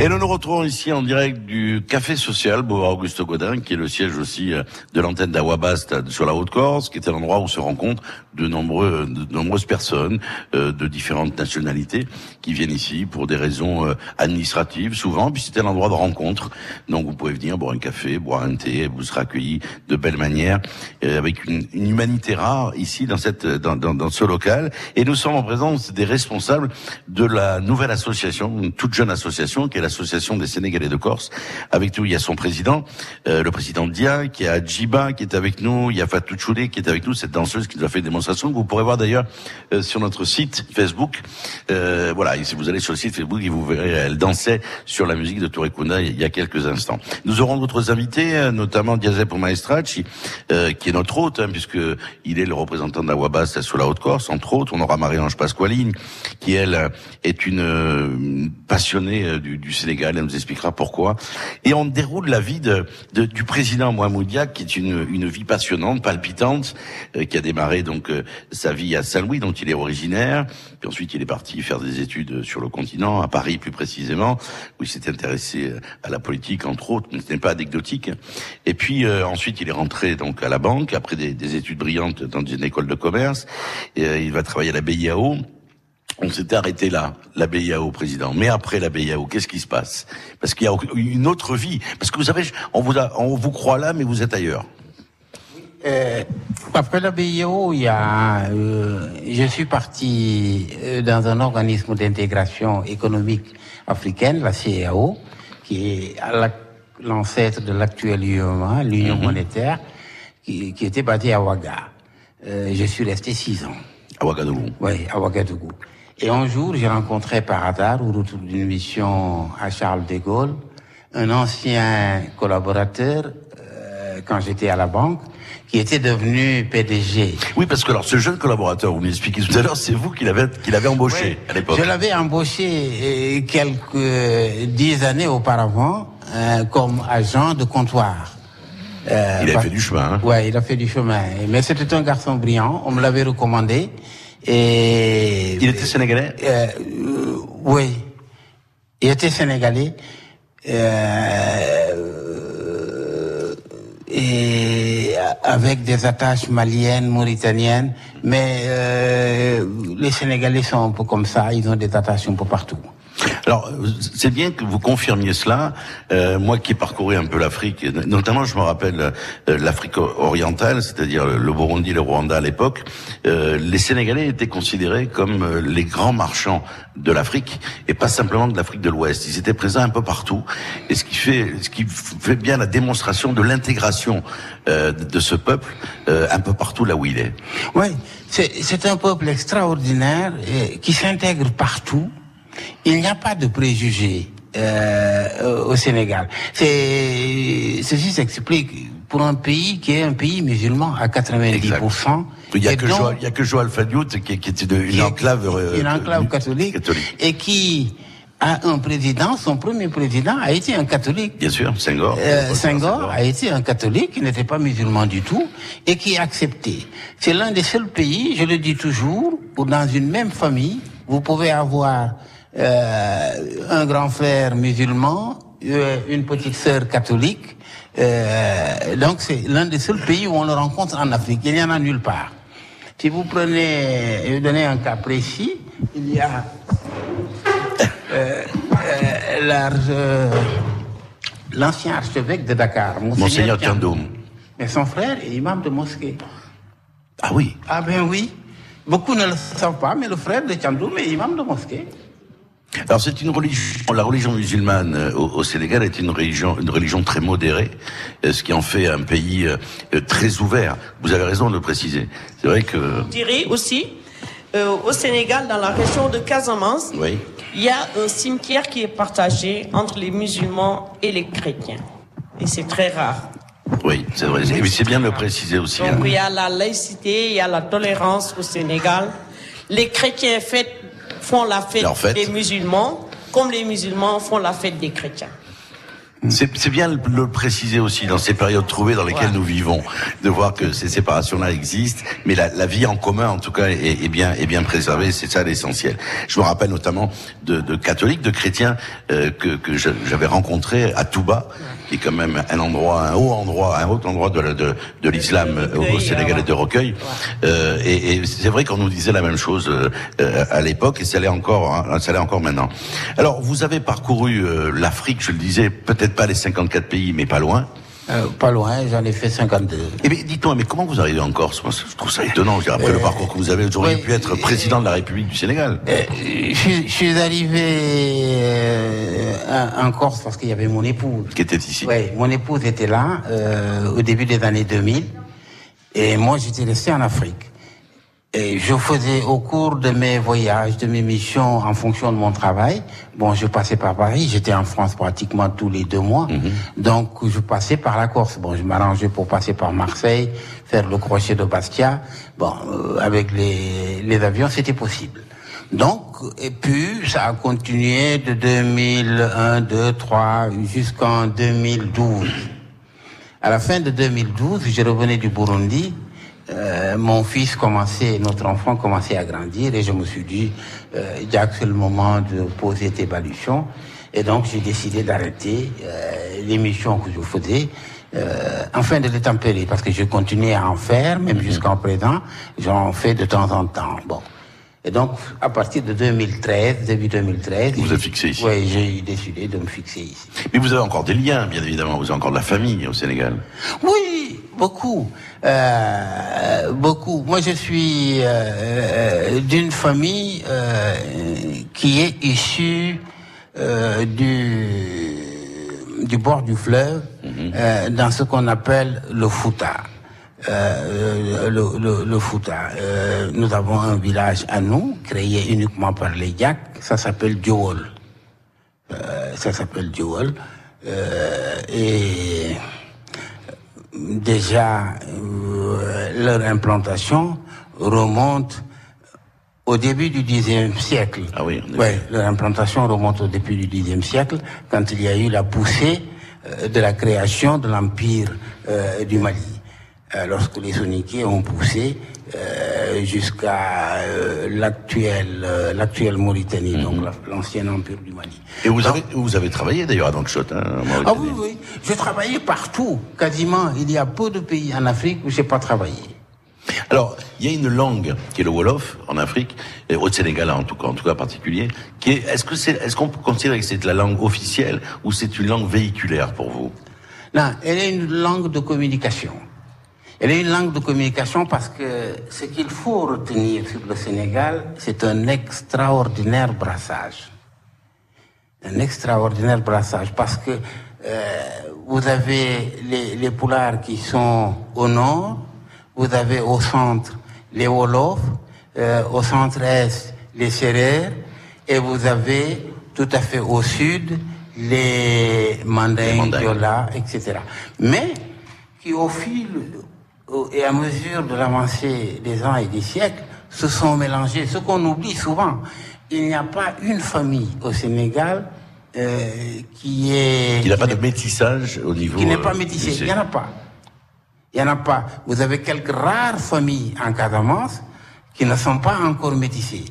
Et nous nous retrouvons ici en direct du Café Social Bois Auguste Godin, qui est le siège aussi euh, de l'antenne d'Awabast sur la Haute-Corse, qui est un endroit où se rencontrent de, nombreux, de nombreuses personnes euh, de différentes nationalités qui viennent ici pour des raisons euh, administratives souvent, puis c'est un endroit de rencontre. Donc vous pouvez venir boire un café, boire un thé, vous serez accueillis de belle manière, euh, avec une, une, humanité rare ici dans, cette, dans, dans ce local. Et nous sommes en présence des responsables de la nouvelle association, une toute jeune association, qui est l'association des Sénégalais de Corse. Avec nous, il y a son président, euh, le président Dia, qui a Djiba, qui est avec nous, il y a Fatou qui est avec nous, cette danseuse qui nous a fait une démonstration, que vous pourrez voir d'ailleurs euh, sur notre site Facebook. Euh, voilà, et si vous allez sur le site Facebook, vous verrez, elle dansait sur la musique de Touré il y a quelques instants. Nous aurons d'autres invités, euh, notamment Diazep Maestracci, euh, qui est notre hôte, hein, puisque il est le représentant de la Wabas sur la Haute-Corse, entre autres. On aura Marie-Ange Pasqualine, qui elle est une, une passionnée du, du Sénégal, elle nous expliquera pourquoi. Et on déroule la vie de, de, du président Mohamoudia, qui est une, une vie passionnante, palpitante, euh, qui a démarré donc euh, sa vie à Saint-Louis, dont il est originaire. Puis ensuite, il est parti faire des études sur le continent, à Paris plus précisément, où il s'est intéressé à la politique, entre autres, mais ce n'est pas anecdotique. Et puis euh, ensuite, il est rentré donc à la banque, après des, des études brillantes dans une école de commerce. Et, il va travailler à la BIAO. On s'était arrêté là, la BIAO, président. Mais après la BIAO, qu'est-ce qui se passe? Parce qu'il y a une autre vie. Parce que vous savez, on vous, a, on vous croit là, mais vous êtes ailleurs. Euh, après la BIAO, il y a, euh, je suis parti euh, dans un organisme d'intégration économique africaine, la CEAO, qui est l'ancêtre de l'actuel UEMA, l'Union mm -hmm. monétaire, qui, qui, était basée à Ouaga. Euh, je suis resté six ans. À Ouagadougou Oui, à Ouagadougou. Et un jour, j'ai rencontré par hasard, au retour d'une mission à Charles de Gaulle, un ancien collaborateur, euh, quand j'étais à la banque, qui était devenu PDG. Oui, parce que alors ce jeune collaborateur, vous m'expliquez tout à l'heure, c'est vous qui l'avez qui l'avez embauché oui, à l'époque. Je l'avais embauché euh, quelques dix années auparavant euh, comme agent de comptoir. Euh, il a fait du chemin. Hein. Ouais, il a fait du chemin. Mais c'était un garçon brillant. On me l'avait recommandé. Et il était sénégalais? Euh, oui, il était sénégalais. et avec des attaches maliennes, mauritaniennes, mais euh, les Sénégalais sont un peu comme ça, ils ont des attaches un peu partout. Alors, c'est bien que vous confirmiez cela. Euh, moi qui ai parcouru un peu l'Afrique, notamment je me rappelle euh, l'Afrique orientale, c'est-à-dire le Burundi, le Rwanda à l'époque, euh, les Sénégalais étaient considérés comme euh, les grands marchands de l'Afrique et pas simplement de l'Afrique de l'Ouest. Ils étaient présents un peu partout. Et ce qui fait, ce qui fait bien la démonstration de l'intégration euh, de ce peuple un peu partout là où il est. Oui, c'est un peuple extraordinaire qui s'intègre partout il n'y a pas de préjugés euh, au Sénégal. Ceci s'explique pour un pays qui est un pays musulman à 90%. Exact. Il n'y a, a, que Joël Fadiout qui, qui est une, enclave, euh, une enclave catholique, catholique, et qui a un président, son premier président a été un catholique. Bien sûr, Senghor. Euh, Senghor a été un catholique, qui n'était pas musulman du tout, et qui est accepté. C'est l'un des seuls pays, je le dis toujours, où dans une même famille, vous pouvez avoir un grand frère musulman, euh, une petite sœur catholique. Euh, donc c'est l'un des seuls pays où on le rencontre en Afrique. Il n'y en a nulle part. Si vous prenez, je vais donner un cas précis, il y a l'ancien archevêque de Dakar, Monseigneur Tiandoum. Mais son frère est imam de mosquée. Ah oui Ah ben oui. Beaucoup ne le savent pas, mais le frère de Tiandoum est imam de mosquée. Alors c'est une religion, la religion musulmane euh, au, au, Sénégal est une religion, une religion très modérée, euh, ce qui en fait un pays euh, très ouvert. Vous avez raison de le préciser. C'est vrai que. Dirais aussi, euh, au Sénégal, dans la région de Casamance, oui. il y a un cimetière qui est partagé entre les musulmans et les chrétiens, et c'est très rare. Oui, c'est vrai. Et c'est bien de le préciser aussi. Donc hein. il y a la laïcité, il y a la tolérance au Sénégal. Les chrétiens fêtent font la fête, des musulmans, comme les musulmans font la fête des chrétiens. C'est bien de le préciser aussi dans ces périodes trouvées dans lesquelles nous vivons, de voir que ces séparations-là existent, mais la, la vie en commun, en tout cas, est, est bien, est bien préservée. C'est ça l'essentiel. Je me rappelle notamment de, de catholiques, de chrétiens euh, que, que j'avais rencontrés à Touba, qui est quand même un endroit, un haut endroit, un haut endroit de, la- de, de l'islam au, Sénégal et de recueil. Euh, et et c'est vrai qu'on nous disait la même chose euh, euh, à l'époque, et ça l'est encore, hein, ça l'est encore maintenant. Alors, vous avez parcouru euh, l'Afrique, je le disais, peut-être pas les 54 pays, mais pas loin. Euh, pas loin, j'en ai fait 52. Eh bien, dites-moi, mais comment vous arrivez en Corse? Moi, Je trouve ça étonnant. Dire, Après le parcours que vous avez, vous auriez oui, pu être président de la République du Sénégal. Euh, je, suis- je suis arrivé euh, en Corse parce qu'il y avait mon épouse. Qui était ici. Oui, mon épouse était là euh, au début des années 2000 et moi j'étais resté en Afrique. Et je faisais au cours de mes voyages, de mes missions, en fonction de mon travail. Bon, je passais par Paris, j'étais en France pratiquement tous les deux mois, donc je passais par la Corse. Bon, je m'arrangeais pour passer par Marseille, faire le crochet de Bastia. Bon, euh, avec les, les avions, c'était possible. Donc, et puis, ça a continué de 2001, 2, 3, jusqu'en 2012. À la fin de 2012, je revenais du Burundi. Euh, mon fils commençait, notre enfant commençait à grandir et je me suis dit, euh, Jack, c'est le moment de poser tes baluchons. Et donc, j'ai décidé d'arrêter euh, l'émission que je faisais. Euh, enfin de les tempérer parce que je continuais à en faire, même jusqu'en présent, j'en fais de temps en temps. Bon. Et donc, à partir de 2013, début 2013... Vous êtes fixé ici. Oui, j'ai décidé de me fixer ici. Mais vous avez encore des liens, bien évidemment. Vous avez encore de la famille au Sénégal. Oui, beaucoup. Euh, beaucoup. Moi, je suis euh, euh, d'une famille euh, qui est issue euh, du, du bord du fleuve, euh, dans ce qu'on appelle le Fouta. Euh, le, le, le Fouta. Euh, nous avons un village à nous, créé uniquement par les Diacs, ça s'appelle Diowol. Euh, ça s'appelle Diowol. Euh, et déjà, leur implantation remonte au début du Xe siècle. Ah oui, effet. Ouais, leur implantation remonte au début du Xe siècle, quand il y a eu la poussée euh, de la création de l'Empire euh, du Mali. Euh, lorsque les Soninké ont poussé jusqu'à euh, l'actuelle euh, l'actuelle Mauritanie, donc la- l'ancien Empire du Mali. Mhm. Et vous avez, vous avez travaillé d'ailleurs à Nouakchott, hein, Ah oui, oui. Je travaillais partout, quasiment. Il y a peu de pays en Afrique où j'ai pas travaillé. Alors, il y a une langue qui est le Wolof en Afrique, et au Sénégal en tout cas, en tout cas particulier, qui est, est-ce que c'est, est-ce qu'on peut considérer que c'est la langue officielle ou c'est une langue véhiculaire pour vous? Non, elle est une langue de communication. Elle est une langue de communication parce que ce qu'il faut retenir sur le Sénégal, c'est un extraordinaire brassage. Un extraordinaire brassage parce que euh, vous avez les, les poulards qui sont au nord, vous avez au centre les Wolofs, euh, au centre-est les Sérères, et vous avez tout à fait au sud les Mandingues, etc. Mais qui au fil et à mesure de l'avancée des ans et des siècles se sont mélangés. Ce qu'on oublie souvent, il n'y a pas une famille au Sénégal euh, qui est Il n'a pas de métissage au niveau. qui n'est pas euh, métissé. Il n'y en a pas. Il n'y en a pas. Vous avez quelques rares familles en Casamance qui ne sont pas encore métissées.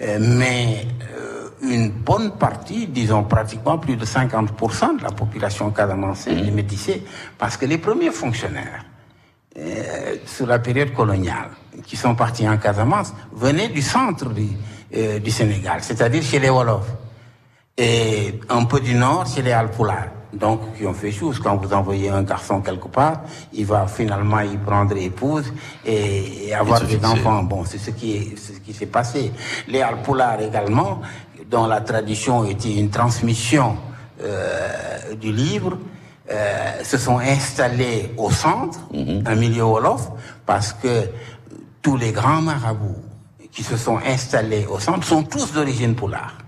Euh, mais euh, une bonne partie, disons pratiquement plus de 50% de la population casamançaise est métissée parce que les premiers fonctionnaires euh, sous la période coloniale qui sont partis en Casamance venaient du centre du, euh, du Sénégal, c'est-à-dire chez les Wolofs et un peu du nord chez les Alpulaar. Donc, qui ont fait chose. Quand vous envoyez un garçon quelque part, il va finalement y prendre épouse et, et avoir des enfants. Bon, c'est ce qui est, c'est ce qui s'est passé. Les Alpulaar également, dont la tradition était une transmission euh, du livre, euh, se sont installés au centre, un milieu Wolof, parce que tous les grands marabouts qui se sont installés au centre sont tous d'origine poulard.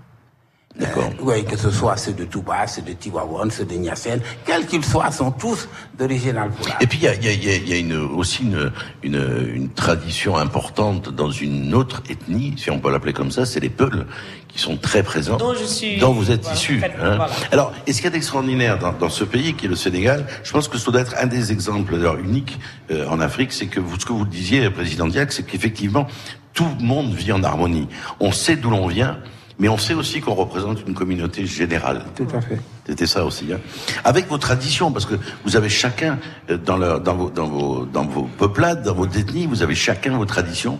D'accord. Euh, oui, que ce soit ceux de Touba, ceux de Tiwawan, ceux de Niassène, quels qu'ils soient, sont tous d'origine alpulaar. Et puis il y a, il y a- il y a- il y a une, aussi une, une, une tradition importante dans une autre ethnie, si on peut l'appeler comme ça, c'est les Peuls, qui sont très présents, Dont je suis- dont vous êtes voilà, issus. en fait, hein. voilà. Alors, et ce qu'il y a d'extraordinaire dans, dans ce pays qui est le Sénégal, je pense que ça doit être un des exemples d'ailleurs uniques euh, en Afrique, c'est que vous, ce que vous disiez, Président Diac, c'est qu'effectivement tout le monde vit en harmonie. On sait d'où l'on vient. Mais on sait aussi qu'on représente une communauté générale. Tout à fait. C'était ça aussi. Hein. Avec vos traditions, parce que vous avez chacun euh, dans, leur, dans, vos, dans, vos, dans vos peuplades, dans vos ethnies, vous avez chacun vos traditions.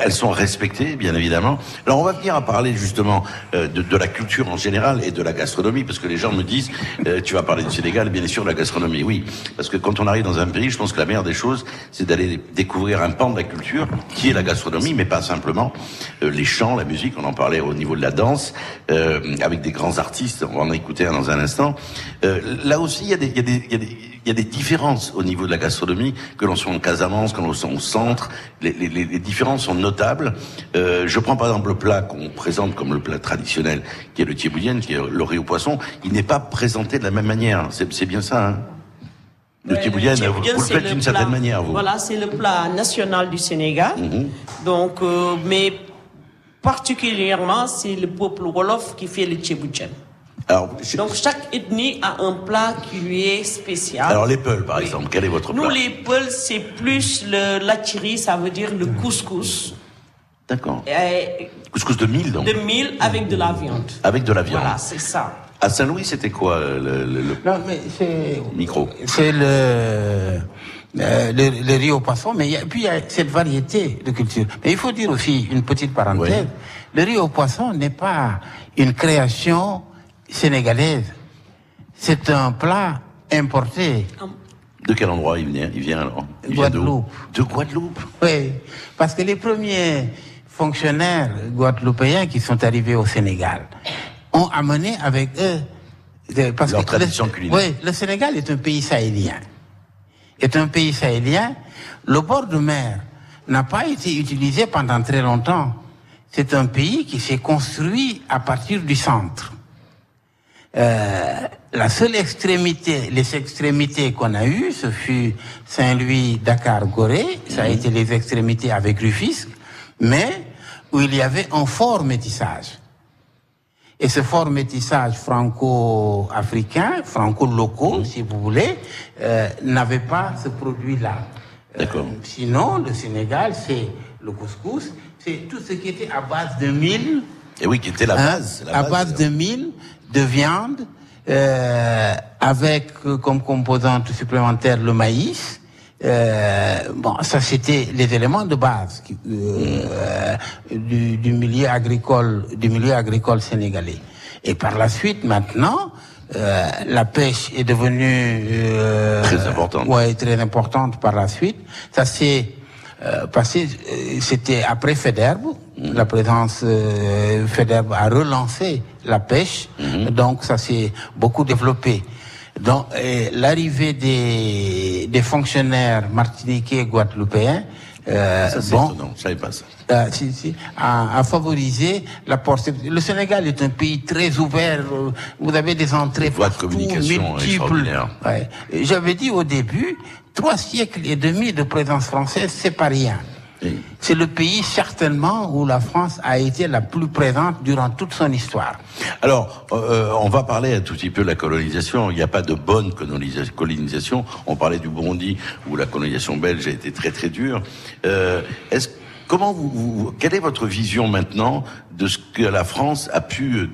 Elles sont respectées, bien évidemment. Alors on va venir à parler justement euh, de, de la culture en général et de la gastronomie, parce que les gens me disent, euh, tu vas parler du Sénégal, bien sûr de la gastronomie. Oui, parce que quand on arrive dans un pays, je pense que la meilleure des choses, c'est d'aller découvrir un pan de la culture, qui est la gastronomie, mais pas simplement euh, les chants, la musique. On en parlait au niveau de la danse, euh, avec des grands artistes. On va en écouter un dans un Euh, là aussi, il y, a des, il, y a des, il, y a des, il y a des différences au niveau de la gastronomie, que l'on soit en Casamance, que l'on soit au centre. Les, les, les- les différences sont notables. Euh, je prends par exemple le plat qu'on présente comme le plat traditionnel, qui est le thieboudienne, qui est le riz au poisson. Il n'est pas présenté de la même manière. C'est bien ça, hein Le Ouais, vous, le faites d'une certaine manière, vous. Voilà, c'est le plat national du Sénégal. Mhm. Donc, euh, mais particulièrement, c'est le peuple Wolof qui fait le tchébouchen. Alors, je- Donc, chaque ethnie a un plat qui lui est spécial. alors les Peuls, par exemple, quel est votre Nous, plat les Peuls, c'est plus le lachiri, ça veut dire le couscous. D'accord. Et Couscous de mille, donc de mille avec de la viande. Avec de la viande. Voilà, c'est ça. À Saint-Louis, c'était quoi euh, le, le- le Non, mais c'est micro? c'est le, euh, le, le riz au poisson, mais il y a, puis il y a cette variété de culture. Mais il faut dire aussi une petite parenthèse. Le riz au poisson n'est pas une création sénégalaise. C'est un plat importé. De quel endroit il vient Il vient alors? Il vient d'où Guadeloupe. De Guadeloupe? Oui, parce que les premiers fonctionnaires guadeloupéens qui sont arrivés au Sénégal ont amené avec eux parce Leur que tradition le, culinaire. Oui, le Sénégal est un pays sahélien. Est un pays sahélien. Le bord de mer n'a pas été utilisé pendant très longtemps. C'est un pays qui s'est construit à partir du centre. Euh, la seule extrémité, les extrémités qu'on a eues, ce fut Saint-Louis, Dakar, Gorée. Ça a été les extrémités avec Rufisque, mais où il y avait un fort métissage. Et ce fort métissage franco-africain, franco-locaux, si vous voulez, euh, n'avait pas ce produit-là. Euh, D'accord. sinon, le Sénégal, c'est le couscous, c'est tout ce qui était à base de mil, Et oui, qui était la Hein, base. la à base de mil, de viande, euh, avec euh, comme composante supplémentaire le maïs. Euh, bon, ça c'était les éléments de base qui- euh, du, du milieu agricole, du milieu agricole sénégalais. Et par la suite, maintenant, euh, la pêche est devenue euh, Très importante. Ouais, très importante par la suite. Ça s'est euh, passé, euh, c'était après Federbe. La présence euh, a relancé la pêche, donc ça s'est beaucoup développé. Donc euh, l'arrivée des, des fonctionnaires martiniquais guadeloupéens, euh, Ça, bon, étonnant. Ça. euh, si, si, a, a favorisé la porte. Le Sénégal est un pays très ouvert. Vous avez des entrées Voies de communication multiples. Ouais. Et J'avais dit au début, trois siècles et demi de présence française, c'est pas rien. Oui. C'est le pays certainement où la France a été la plus présente durant toute son histoire. Alors, euh, on va parler un tout petit peu de la colonisation. Il n'y a pas de bonne colonisa- colonisation. On parlait du Burundi où la colonisation belge a été très très dure. Euh, est-ce comment vous, vous- quelle est votre vision maintenant de ce que la France a pu euh,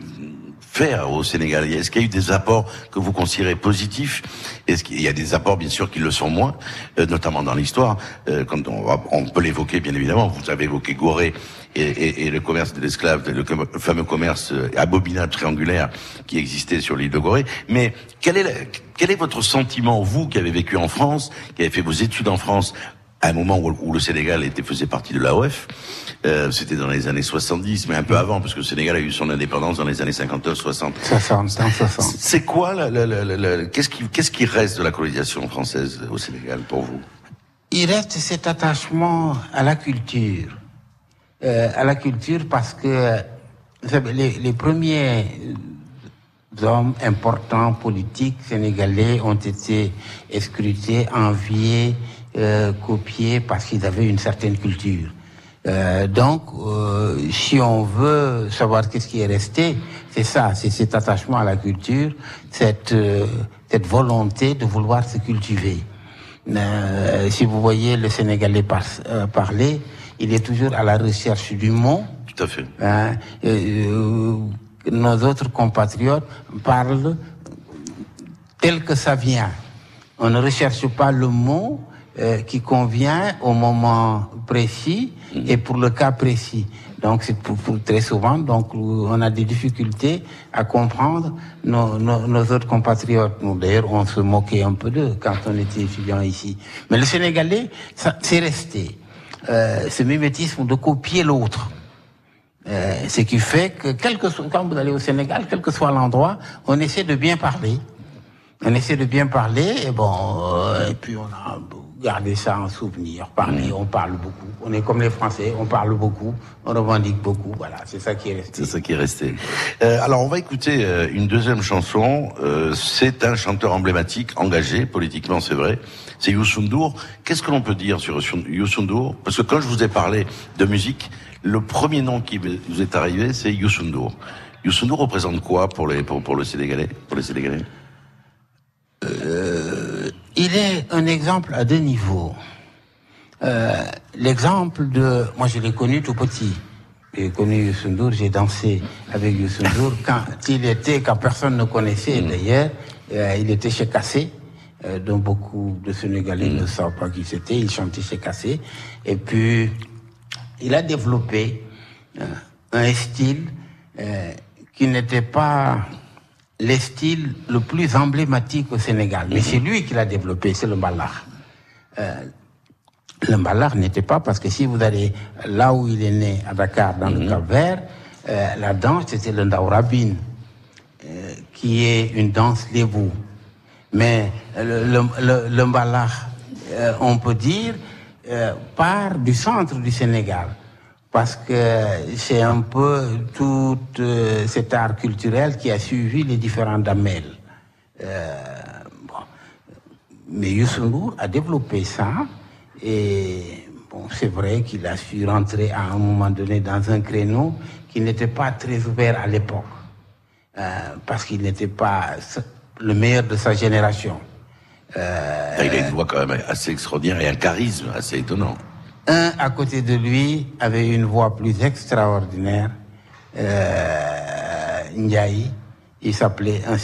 faire au Sénégal Est-ce qu'il y a eu des apports que vous considérez positifs? Est-ce qu'il y a des apports bien sûr qui le sont moins, euh, notamment dans l'histoire euh, Quand on, on peut l'évoquer bien évidemment. Vous avez évoqué Gorée et, et- et le commerce de l'esclave, le fameux commerce euh, abominable triangulaire qui existait sur l'île de Gorée. Mais quel est, la- quel est votre sentiment, vous qui avez vécu en France, qui avez fait vos études en France à un moment où, où le Sénégal était, faisait partie de l'AOF, euh, c'était dans les années 70, mais un peu avant, parce que le Sénégal a eu son indépendance dans les années 59-60. 60, 60. C'est quoi, la- la- la- la- la- qu'est-ce qui, qu'est-ce qui reste de la colonisation française au Sénégal pour vous? Il reste cet attachement à la culture. Euh, à la culture parce que vous savez, les, les premiers hommes importants politiques sénégalais ont été escrutés, enviés, euh, copiés parce qu'ils avaient une certaine culture. Euh, donc, euh, si on veut savoir qu'est-ce qui est resté, c'est ça, c'est cet attachement à la culture, cette, euh, cette volonté de vouloir se cultiver. Euh, si vous voyez le Sénégalais par- euh, parler, il est toujours à la recherche du mot. Tout à fait. Hein, euh, nos autres compatriotes parlent tel que ça vient. On ne recherche pas le mot qui convient au moment précis et pour le cas précis. Donc c'est pour, pour très souvent, donc on a des difficultés à comprendre nos, nos, nos autres compatriotes. Nous, D'ailleurs, on se moquait un peu d'eux quand on était étudiant ici. Mais le Sénégalais, ça, c'est resté. Euh, ce mimétisme de copier l'autre. Euh, ce qui fait que, quel que soit, quand vous allez au Sénégal, quel que soit l'endroit, on essaie de bien parler. On essaie de bien parler, et bon, euh, et puis on a gardé ça en souvenir. Parler, on parle beaucoup. On est comme les Français, on parle beaucoup, on revendique beaucoup. Voilà, c'est ça qui est resté. C'est ça qui est resté. Euh, alors, on va écouter euh, une deuxième chanson. Euh, c'est un chanteur emblématique, engagé politiquement, c'est vrai. C'est Youssou N'Dour. Qu'est-ce que l'on peut dire sur Youssou N'Dour? Parce que quand je vous ai parlé de musique, le premier nom qui vous est arrivé, c'est Youssou N'Dour. Youssou N'Dour représente quoi pour les pour, pour le Sénégalais Pour les Sénégalais? Euh, il est un exemple à deux niveaux. Euh, L'exemple de... Moi, je l'ai connu tout petit. J'ai connu Youssou N'Dour, j'ai dansé avec Youssou N'Dour [LAUGHS] quand il était, quand personne ne connaissait d'ailleurs, euh, il était chez Cassé, euh, dont beaucoup de Sénégalais ne savent pas qui c'était, il chantait chez Cassé. Et puis, il a développé euh, un style euh, qui n'était pas le style le plus emblématique au Sénégal. Mais c'est lui qui l'a développé, c'est le mbalakh. Euh, le mbalakh n'était pas parce que si vous allez là où il est né, à Dakar, dans le Cap-Vert, euh, la danse c'était le ndaurabine, euh, qui est une danse lébou. Mais le, le, le, le mbalakh, on peut dire, part du centre du Sénégal parce que c'est un peu tout euh, cet art culturel qui a suivi les différents damels. Euh, bon. Mais Youssou a développé ça et bon, c'est vrai qu'il a su rentrer à un moment donné dans un créneau qui n'était pas très ouvert à l'époque euh, parce qu'il n'était pas le meilleur de sa génération. Euh, Il a une voix quand même assez extraordinaire et un charisme assez étonnant. Un à côté de lui avait une voix plus extraordinaire, euh, Ndiaye, il s'appelait un.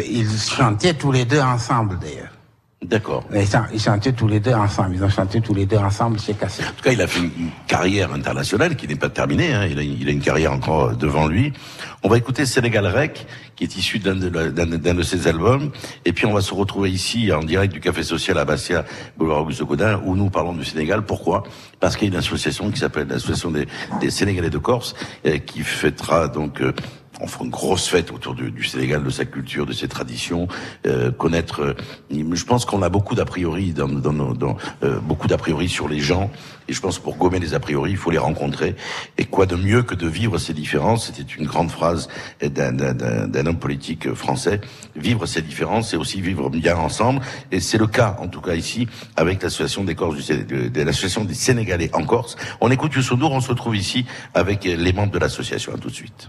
Ils chantaient tous les deux ensemble d'ailleurs. D'accord. Ils chan- ils chantaient tous les deux ensemble. Ils ont chanté tous les deux ensemble chez Cassé. En tout cas, il a fait une une carrière internationale qui n'est pas terminée. hein. Il, a, il a une carrière encore devant lui. On va écouter Sénégal Rec, qui est issu d'un de, ses albums. Et puis, on va se retrouver ici, en direct du Café Social à Bastia, boulevard Auguste Gaudin, où nous parlons du Sénégal. Pourquoi? Parce qu'il y a une association qui s'appelle l'Association des, des Sénégalais de Corse, euh, qui fêtera donc... on fera une grosse fête autour du, du Sénégal, de sa culture, de ses traditions, euh, connaître. euh, je pense qu'on a beaucoup d'a priori dans, dans, euh, beaucoup d'a priori sur les gens, et je pense pour gommer les a priori, il faut les rencontrer. Et quoi de mieux que de vivre ces différences? C'était une grande phrase d'un, homme politique français. Vivre ces différences, c'est aussi vivre bien ensemble, et c'est le cas en tout cas ici avec l'association des Corses du de, de l'association des Sénégalais en Corse. On écoute Youssou N'Dour, on se retrouve ici avec les membres de l'association. À tout de suite.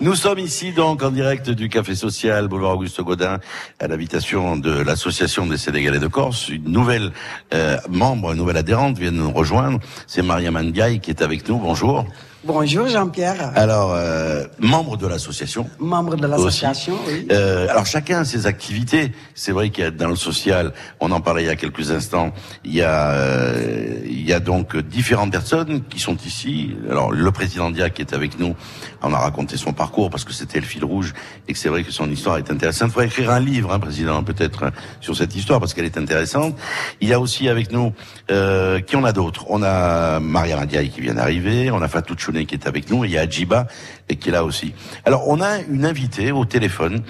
Nous sommes ici donc en direct du Café Social, boulevard Auguste Godin, à l'invitation de l'Association des Sénégalais de Corse. Une nouvelle euh, membre, une nouvelle adhérente vient de nous rejoindre. C'est Maria Mandiaï qui est avec nous. Bonjour. Bonjour Jean-Pierre, Alors, euh, membre de l'association. membre de l'association. Oui. Euh, alors chacun a ses activités. C'est vrai qu'il y a dans le social, on en parlait il y a quelques instants, il y a, euh, il y a donc différentes personnes qui sont ici. Alors le président Dia qui est avec nous, on a raconté son parcours parce que c'était le fil rouge et que c'est vrai que son histoire est intéressante. Il faudrait écrire un livre, hein, président, peut-être euh, sur cette histoire parce qu'elle est intéressante. Il y a aussi avec nous, euh, qui on a d'autres? On a Maria Mandiaï qui vient d'arriver, on a Fatou Qui est avec nous et il y a Djiba et qui est là aussi. Alors on a une invitée au téléphone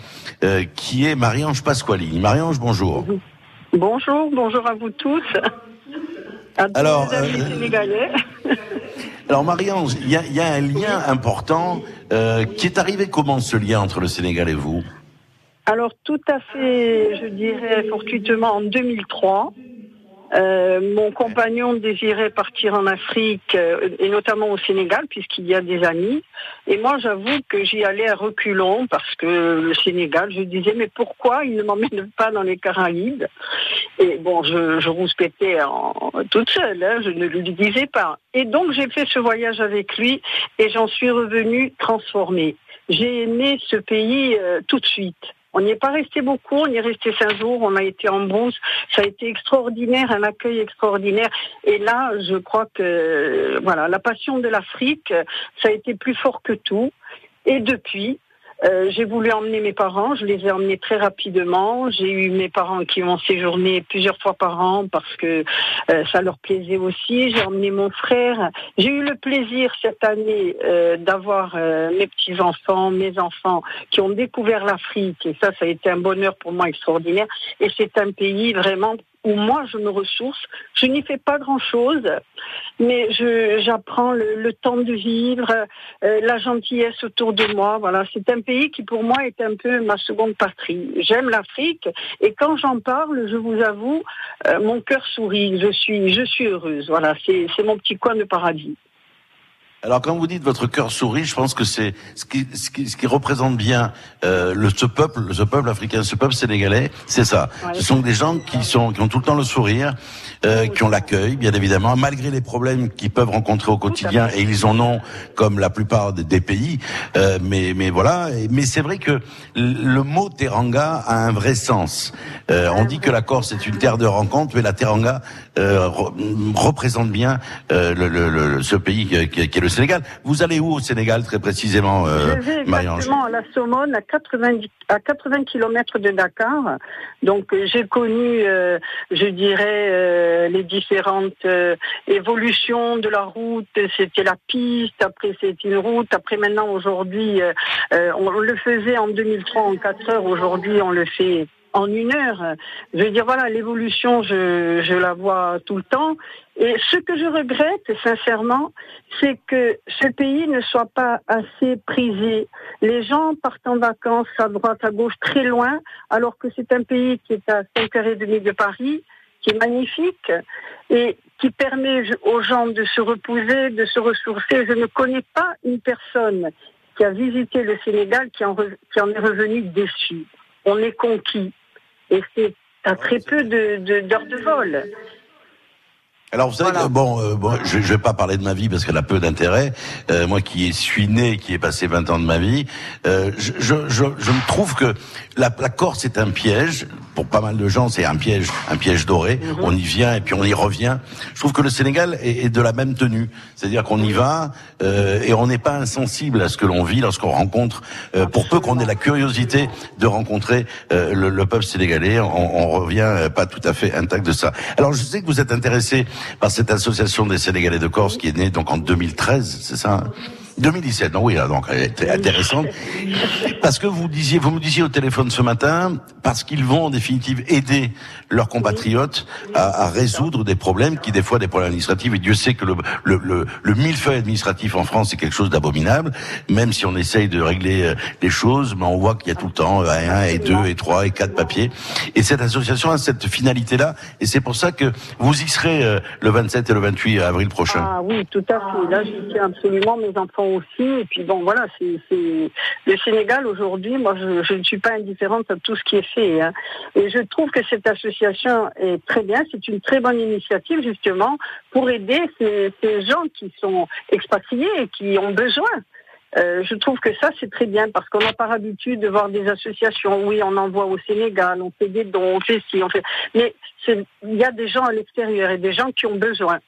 euh, qui est Marie-Ange Pasqualini. Marie-Ange, bonjour. Bonjour, bonjour à vous tous. À tous Alors, les amis euh, sénégalais. [LAUGHS] Alors Marie-Ange, il y a, il y a un lien important euh, qui est arrivé comment ce lien entre le Sénégal et vous? Alors tout à fait, je dirais fortuitement en 2003. Euh, mon compagnon désirait partir en Afrique euh, et notamment au Sénégal puisqu'il y a des amis. Et moi, j'avoue que j'y allais à reculons parce que le Sénégal, je disais mais pourquoi il ne m'emmène pas dans les Caraïbes? Et bon, je, je rouspétais en, toute seule, hein, je ne lui disais pas. Et donc j'ai fait ce voyage avec lui et j'en suis revenue transformée. J'ai aimé ce pays euh, tout de suite. On n'y est pas resté beaucoup, on y est resté cinq jours, on a été en brousse, ça a été extraordinaire, un accueil extraordinaire. Et là, je crois que voilà, la passion de l'Afrique, ça a été plus fort que tout. Et depuis, euh, j'ai voulu emmener mes parents, je les ai emmenés très rapidement. J'ai eu mes parents qui ont séjourné plusieurs fois par an parce que euh, ça leur plaisait aussi. J'ai emmené mon frère. J'ai eu le plaisir cette année euh, d'avoir mes petits-enfants, mes enfants qui ont découvert l'Afrique. Et ça, ça a été un bonheur pour moi extraordinaire. Et c'est un pays vraiment où moi je me ressource. Je n'y fais pas grand-chose, mais j'apprends le, le temps de vivre, euh, la gentillesse autour de moi. Voilà, c'est un pays qui pour moi est un peu ma seconde patrie. J'aime l'Afrique et quand j'en parle, je vous avoue, euh, mon cœur sourit. Je suis, je suis heureuse. Voilà, c'est mon petit coin de paradis. Alors quand vous dites votre cœur sourit, je pense que c'est ce qui, ce qui, ce qui représente bien euh, le, ce peuple, ce peuple africain, ce peuple sénégalais, c'est ça. Ouais. Ce sont des gens qui sont qui ont tout le temps le sourire, euh, qui ont l'accueil, bien évidemment, malgré les problèmes qu'ils peuvent rencontrer au quotidien, et ils en ont comme la plupart des, pays. Euh, mais mais voilà. Mais c'est vrai que le mot teranga a un vrai sens. Euh, on dit que la Corse est une terre de rencontre, mais la teranga euh, re- représente bien euh, le, le- le- ce pays qui, qui- qui est le Sénégal. Vous allez où au Sénégal très précisément, euh, Je vais exactement à la Saumone, à 80, à 80 km de Dakar. Donc euh, j'ai connu, euh, je dirais, euh, les différentes euh, évolutions de la route. C'était la piste, après c'était une route, après maintenant aujourd'hui, on le faisait en 2003 en 4 heures, aujourd'hui on le fait en une heure. Je veux dire, voilà, l'évolution, je, je la vois tout le temps. Et ce que je regrette, sincèrement, c'est que ce pays ne soit pas assez prisé. Les gens partent en vacances à droite, à gauche, très loin, alors que c'est un pays qui est à 5h30 de Paris, qui est magnifique et qui permet aux gens de se reposer, de se ressourcer. Je ne connais pas une personne qui a visité le Sénégal qui en, re- qui en est revenu déçu. On est conquis. Et c'est à très peu de- de- d'heures de, vol. Alors vous savez que bon, euh, bon je, je vais pas parler de ma vie parce qu'elle a peu d'intérêt. Euh, moi qui suis né, qui ai passé 20 ans de ma vie, euh, je, je, je, je me trouve que la, la Corse est un piège. Pour pas mal de gens, c'est un piège, un piège doré. On y vient et puis on y revient. Je trouve que le Sénégal est, est de la même tenue, c'est-à-dire qu'on y va euh, et on n'est pas insensible à ce que l'on vit lorsqu'on rencontre. euh, pour peu qu'on ait la curiosité de rencontrer euh, le, le peuple sénégalais, on, on revient euh, pas tout à fait intact de ça. Alors je sais que vous êtes intéressé par cette association des Sénégalais de Corse qui est née donc en 2013, c'est ça hein? 2017, non oui, ah, donc elle était intéressante. Parce que vous disiez, vous me disiez au téléphone ce matin, parce qu'ils vont en définitive aider leurs compatriotes à, à résoudre des problèmes qui des fois des problèmes administratifs. Et Dieu sait que le, le, le, le millefeuille administratif en France c'est quelque chose d'abominable. Même si on essaye de régler euh, les choses, mais on voit qu'il y a tout le temps euh, un et deux et trois et quatre papiers. Et cette association a cette finalité-là, et c'est pour ça que vous y serez euh, le 27 et le 28 avril prochain. Ah oui, tout à fait. Là, j'y tiens absolument, mes enfants aussi. Et puis bon, voilà, c'est le Sénégal aujourd'hui. Moi, je, ne suis pas indifférente à tout ce qui est fait. hein. Et je trouve que cette association est très bien. C'est une très bonne initiative justement pour aider ces, gens qui sont expatriés et qui ont besoin. Euh, je trouve que ça c'est très bien parce qu'on n'a pas l'habitude de voir des associations. Oui, on envoie au Sénégal, on fait des dons, on fait ci, on fait. Mais il y a des gens à l'extérieur et des gens qui ont besoin.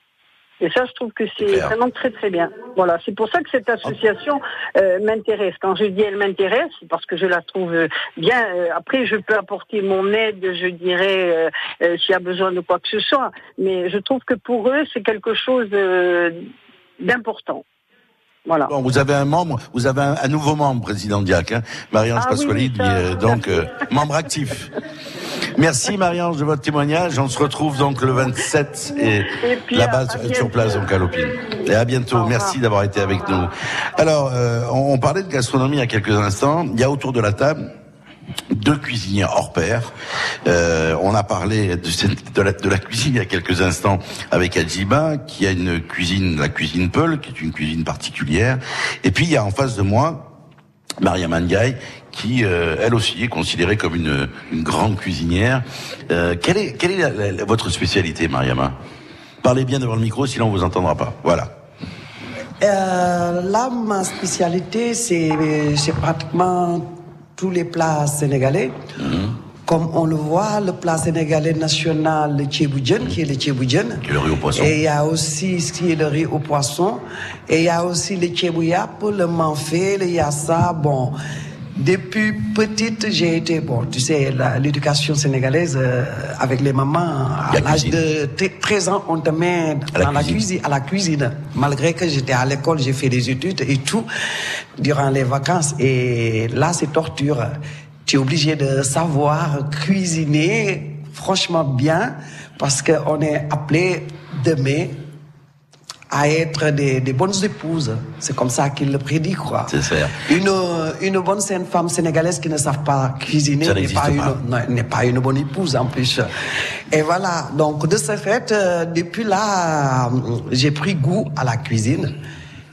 Et ça, je trouve que c'est vraiment très très bien. Voilà, c'est pour ça que cette association euh, m'intéresse. Quand je dis elle m'intéresse, c'est parce que je la trouve euh, bien. Euh, Après, je peux apporter mon aide, je dirais, euh, s'il y a besoin de quoi que ce soit. Mais je trouve que pour eux, c'est quelque chose d'important. Voilà. Bon, vous avez un membre, vous avez un, un nouveau membre, président Diac, hein, Marie-Ange Ah Pasquali, oui, euh, donc euh, membre actif. Merci Marie-Ange de votre témoignage. On se retrouve donc le 27 et, Et à- à sur place donc à Lopine. Et à bientôt. Merci d'avoir été avec nous. Alors, euh, on, on parlait de gastronomie il y a quelques instants. Il y a autour de la table deux cuisiniers hors pair. Euh, on a parlé de, la, cuisine il y a quelques instants avec Adjiba, qui a une cuisine, la cuisine Peul, qui est une cuisine particulière. Et puis il y a en face de moi Maria Mandiaï, qui euh, elle aussi est considérée comme une, grande cuisinière. Euh, quelle est, quelle est votre spécialité, Mariama Parlez bien devant le micro, sinon on vous entendra pas. Voilà. Euh, là, ma spécialité, c'est c'est pratiquement tous les plats sénégalais. Comme on le voit, le plat sénégalais national, le tchéboudienne, qui est le riz au poisson. Et il y a aussi ce qui est le riz au poisson. Et il y a aussi le tchébouyap, le manfé, le yassa. Bon, depuis petite, j'ai été, bon, tu sais, l'éducation sénégalaise euh, avec les mamans, à l'âge de t- 13 ans, on te met la dans la cuisine. cuisine, à la cuisine. Malgré que j'étais à l'école, j'ai fait des études et tout durant les vacances. Et là, c'est torture. Tu es obligé de savoir cuisiner franchement bien parce qu'on est appelé demain à être des, des bonnes épouses. C'est comme ça qu'il le prédit, quoi. C'est ça. Une, une bonne saine femme sénégalaise qui ne savent pas cuisiner n'est pas, une- pas. pas une bonne épouse en plus. Et voilà, donc de ce fait, euh, depuis là, euh, j'ai pris goût à la cuisine.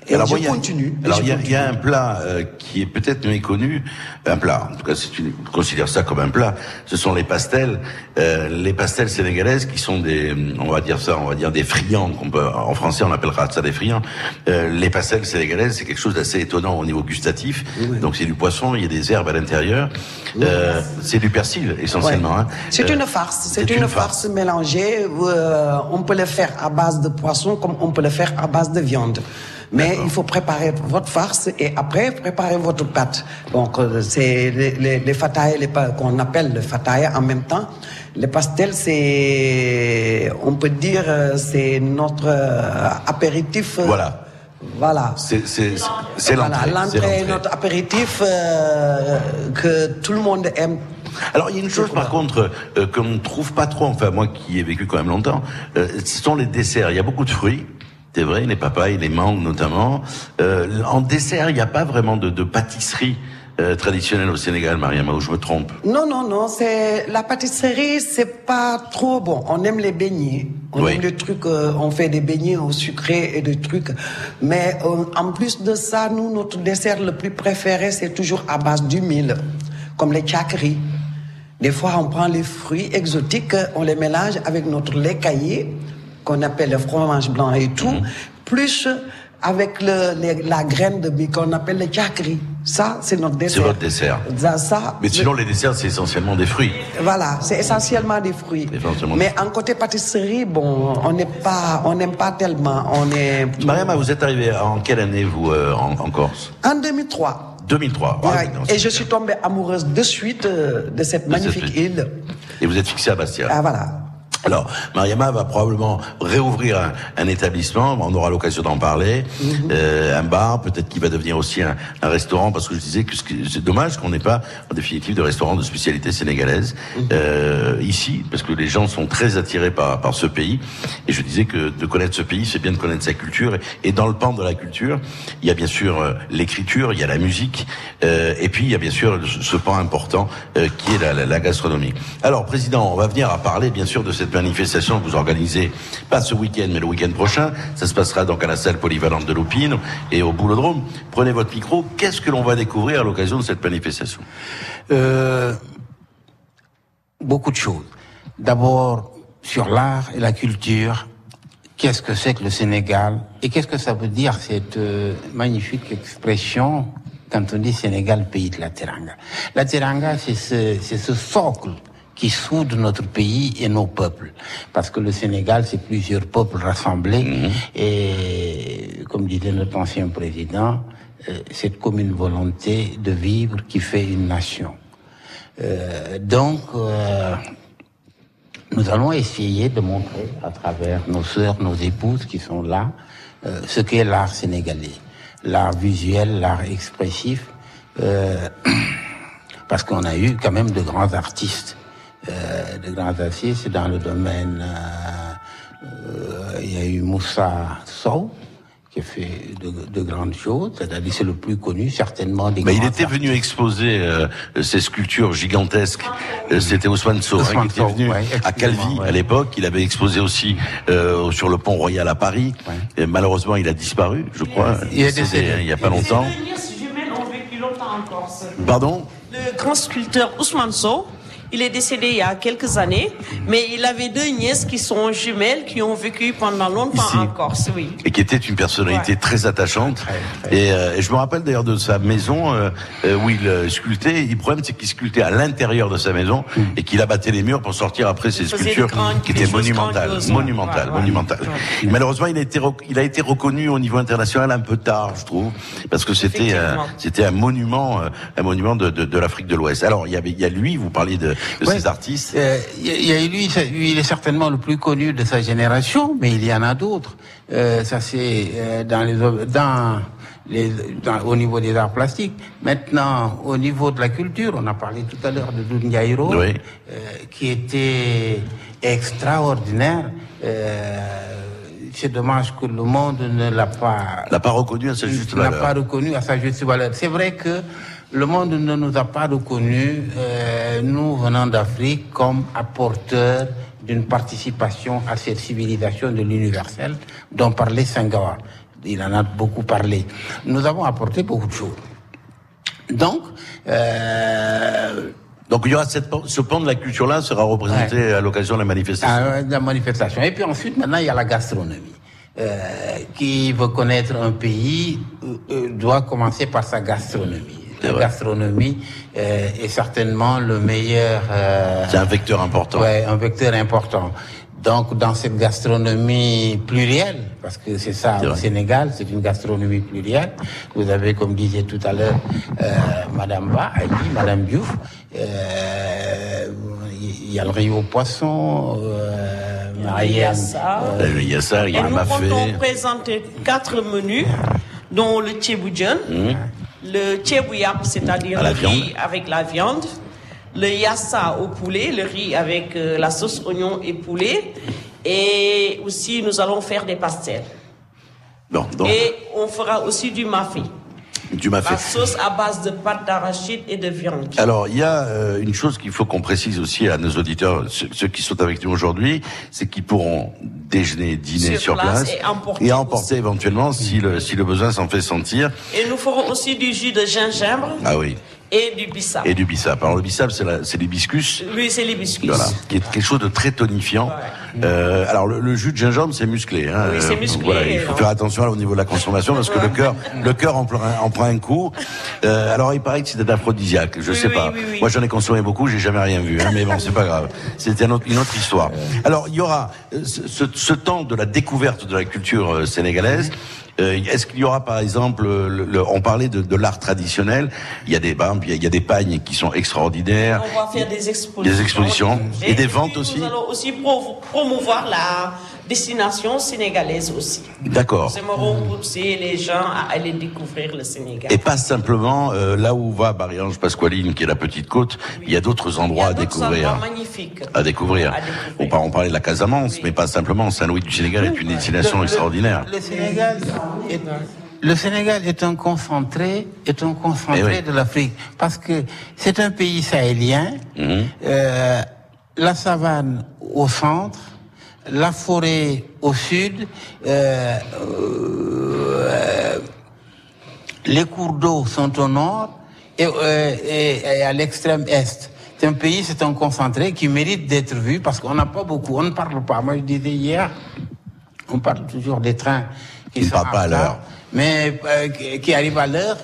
Et Alors, je moi, il y a- continue. Alors il y, a- y un plat euh, qui est peut-être méconnu, un plat. En tout cas, c'est une, on considère ça comme un plat. Ce sont les pastels, euh, les pastels sénégalaises qui sont des, on va dire ça, on va dire des friands. qu'on peut, en français, on appellera ça des friands. Euh, les pastels sénégalaises, c'est quelque chose d'assez étonnant au niveau gustatif. Donc c'est du poisson, il y a des herbes à l'intérieur. Euh, c'est du persil essentiellement. Hein. C'est Euh, une farce. C'est une, farce mélangée. euh, on peut le faire à base de poisson comme on peut le faire à base de viande. Mais il faut préparer votre farce et après préparer votre pâte. Donc euh, c'est les, les, les pa- qu'on appelle le fataille en même temps. Les pastels, c'est, on peut dire, euh, c'est notre euh, apéritif. Voilà. Voilà. C'est c'est c'est Voilà, l'entrée. l'entrée, l'entrée. notre apéritif euh, que tout le monde aime. Alors il y a une chose par contre euh, qu'on ne trouve pas trop, enfin moi qui ai vécu quand même longtemps, euh, ce sont les desserts. Il y a beaucoup de fruits. C'est vrai, les papayes, les mangues notamment. Euh, en dessert, il n'y a pas vraiment de, de pâtisserie euh, traditionnelle au Sénégal, Mariama, où je me trompe. Non, non, non, c'est la pâtisserie, c'est pas trop bon. On aime les beignets, on Oui. aime les trucs, euh, on fait des beignets au sucré et des trucs. Mais euh, en plus de ça, nous, notre dessert le plus préféré, c'est toujours à base d'huile, comme les chakris. Des fois, on prend les fruits exotiques, on les mélange avec notre lait caillé, qu'on appelle le fromage blanc et tout, Mhm. plus avec le, les- la graine de mie qu'on appelle le chakri. Ça, c'est notre dessert. C'est votre dessert. Ça, ça, Mais sinon, les desserts, c'est essentiellement des fruits. voilà, c'est essentiellement des fruits. Essentiellement Mais en côté pâtisserie, bon, on n'est pas, on n'aime pas tellement. On est Mariama, vous êtes arrivé en quelle année, vous, euh, en, en Corse? En 2003. 2003. Ah, Ouais. oui, non, et je suis tombée amoureuse de suite euh, de cette De magnifique île. île. Et vous êtes fixé à Bastia. Ah voilà. Alors, Mariama va probablement réouvrir un, un établissement, on aura l'occasion d'en parler, Mhm. euh, un bar, peut-être qu'il va devenir aussi un, un restaurant, parce que je disais que c'est dommage qu'on n'ait pas, en définitive, de restaurant de spécialité sénégalaise Mhm. euh, ici, parce que les gens sont très attirés par, par ce pays. Et je disais que de connaître ce pays, c'est bien de connaître sa culture. Et, dans le pan de la culture, il y a bien sûr euh, l'écriture, il y a la musique, euh, et puis il y a bien sûr ce, ce pan important euh, qui est la, la- la gastronomie. Alors, Président, on va venir à parler bien sûr de cette manifestation que vous organisez, pas ce week-end, mais le week-end prochain. Ça se passera donc à la salle polyvalente de l'Opine et au Boulodrome. Prenez votre micro. Qu'est-ce que l'on va découvrir à l'occasion de cette manifestation Euh, beaucoup de choses. D'abord, sur l'art et la culture, qu'est-ce que c'est que le Sénégal et qu'est-ce que ça veut dire cette euh, magnifique expression quand on dit Sénégal, pays de la Teranga. La Teranga, c'est ce, c'est ce socle qui soude notre pays et nos peuples. Parce que le Sénégal, c'est plusieurs peuples rassemblés. Et comme disait notre ancien président, euh, cette commune volonté de vivre qui fait une nation. Euh, donc, euh, nous allons essayer de montrer à travers nos sœurs, nos épouses qui sont là, euh, ce qu'est l'art sénégalais. L'art visuel, l'art expressif, euh, [CLEARS THROAT] parce qu'on a eu quand même de grands artistes, euh, de grands artistes dans le domaine. euh, euh, il y a eu Moussa Sow, qui a fait de, de grandes choses. C'est-à-dire c'est le plus connu, certainement des Mais il était venu exposer euh, ces sculptures gigantesques. Euh, C'était Ousmane Sow hein, qui était venu ouais, à Calvi ouais. à l'époque. Il avait exposé aussi euh, sur le pont Royal à Paris. Et malheureusement, il a disparu, je crois. Il est décédé. hein, il y a pas longtemps. Jumelles ont vécu longtemps en Corse. Pardon? Le grand sculpteur Ousmane Sow, il est décédé il y a quelques années, mais il avait deux nièces qui sont jumelles, qui ont vécu pendant longtemps Ici. en Corse, oui. et qui était une personnalité très attachante. Et, euh, et je me rappelle d'ailleurs de sa maison euh, euh, où il euh, sculptait. Le problème, c'est qu'il sculptait à l'intérieur de sa maison et qu'il abattait les murs pour sortir après ses sculptures qui étaient monumentales, monumentales, Ouais, ouais. monumentales. Malheureusement, il a été il a été reconnu au niveau international un peu tard, je trouve, parce que c'était euh, c'était un monument, euh, un monument de, de, de l'Afrique de l'Ouest. Alors il y avait il y a lui, vous parliez de, de Ouais. ces artistes. Euh, Il y a- il y a lui, il est certainement le plus connu de sa génération, mais il y en a d'autres. Euh, ça c'est euh, dans les dans les dans- au niveau des arts plastiques. Maintenant, au niveau de la culture, on a parlé tout à l'heure de Doudou Oui. euh, qui était extraordinaire. Euh, c'est dommage que le monde ne l'a pas L'a pas reconnu à sa juste valeur. pas reconnu à sa juste valeur. C'est vrai que le monde ne nous a pas reconnus, euh, nous venant d'Afrique, comme apporteurs d'une participation à cette civilisation de l'universel dont parlait Senghor. Il en a beaucoup parlé. Nous avons apporté beaucoup de choses. Donc, euh, Donc il y aura cette, ce pan de la culture-là sera représenté à l'occasion de la manifestation. à la manifestation. Et puis ensuite, maintenant, il y a la gastronomie. Euh, qui veut connaître un pays euh, euh, doit commencer par sa gastronomie. La gastronomie euh, est certainement le meilleur. euh, C'est un vecteur important. Ouais, un vecteur important. Donc, dans cette gastronomie plurielle, parce que c'est ça au. Sénégal, c'est une gastronomie plurielle. Vous avez, comme disait tout à l'heure, euh, Madame Ba, a dit, Madame Diouf, euh, il y a le riz au poisson, euh, Il y a Marianne, ça. Euh, Il y a ça, il y Et a un nous mafé. comptons présenter quatre menus, dont le tchéboudian, Mmh. Le tchébouillap, c'est-à-dire le riz avec la viande, le yassa au poulet, le riz avec euh, la sauce oignon et poulet, et aussi nous allons faire des pastels. Bon, donc, Et on fera aussi du mafé, tu m'as la sauce à base de pâte d'arachide et de viande. Alors, il y a euh, une chose qu'il faut qu'on précise aussi à nos auditeurs, ceux, ceux qui sont avec nous aujourd'hui, c'est qu'ils pourront déjeuner, dîner Sur sur, place place, et emporter et emporter éventuellement si le, si le besoin s'en fait sentir. Et nous ferons aussi du jus de gingembre Ah oui, et du bissap. et du bissap. Alors le bissap, c'est la- c'est l'hibiscus. Oui, c'est l'hibiscus. Voilà, qui est quelque chose de très tonifiant. Euh, alors le, le jus de gingembre, c'est musclé. Hein, Oui, c'est musclé, Voilà, il faut faire attention au niveau de la consommation parce que le cœur, le cœur en prend, un- en prend un coup. Euh, alors il paraît que c'est aphrodisiaque. Je Oui, sais oui, pas. oui, oui. Moi j'en ai consommé beaucoup, j'ai jamais rien vu. Hein, mais bon, c'est pas grave. C'était un autre- une autre histoire. Alors il y aura euh, ce, ce- ce temps de la découverte de la culture euh, sénégalaise. Euh, Est-ce qu'il y aura par exemple, le- le- on parlait de, de l'art traditionnel, il y a des exemple, il y a- des pagnes qui sont extraordinaires. On va faire des expositions. Des expositions et des ventes aussi Nous allons aussi pro- promouvoir la destination sénégalaise aussi. D'accord. Nous aimerons pousser les gens à aller découvrir le Sénégal. Et pas simplement euh, là où va Marie-Ange Pasqualine, qui est la petite côte, il y a d'autres endroits à D'autres découvrir. endroits magnifiques. À découvrir. À découvrir. On, par- on parlait de la Casamance, mais pas simplement. Saint-Louis du Sénégal est une destination Le- extraordinaire. Le Sénégal est, le Sénégal est un concentré, est un concentré Eh oui. de l'Afrique parce que c'est un pays sahélien. Mhm. euh, la savane au centre, la forêt au sud, euh, euh, les cours d'eau sont au nord et, euh, et- et à l'extrême est. C'est un pays, c'est un concentré qui mérite d'être vu parce qu'on n'a pas beaucoup, on ne parle pas. Moi, je disais hier, on parle toujours des trains qui ne sont pas à l'heure. mais qui arrivent à l'heure,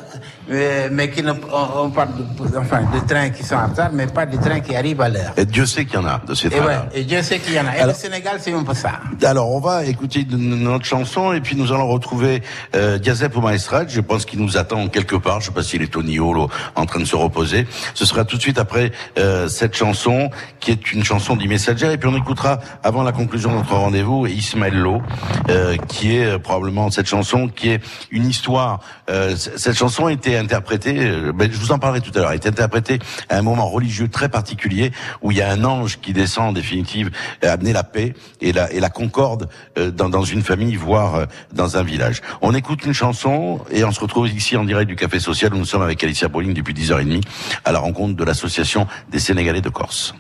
mais, mais qui ne, on, on parle de, enfin, de trains qui sont en retard, mais pas de trains qui arrivent à l'heure. Et Dieu sait qu'il y en a de ces Et, ouais, et Dieu sait qu'il y en a. Et le Sénégal, c'est un peu ça. Alors, on va écouter notre chanson et puis nous allons retrouver euh, Diazep au Maestrade. Je pense qu'il nous attend quelque part. Je sais pas s'il est au Niolo en train de se reposer. Ce sera tout de suite après euh, cette chanson qui est une chanson d'E-Messager. Et puis on écoutera avant la conclusion de notre rendez-vous Ismaël Lo, euh, qui est euh, probablement cette chanson qui est une histoire. Euh, cette chanson a été été interprété, euh, ben, je vous en parlerai tout à l'heure, a été interprété à un moment religieux très particulier où il y a un ange qui descend en définitive euh, amener la paix et la, et la concorde euh, dans, dans une famille, voire dans un village. On écoute une chanson et on se retrouve ici en direct du Café Social où nous sommes avec Alicia Brolin depuis 10h30 à la rencontre de l'association des Sénégalais de Corse.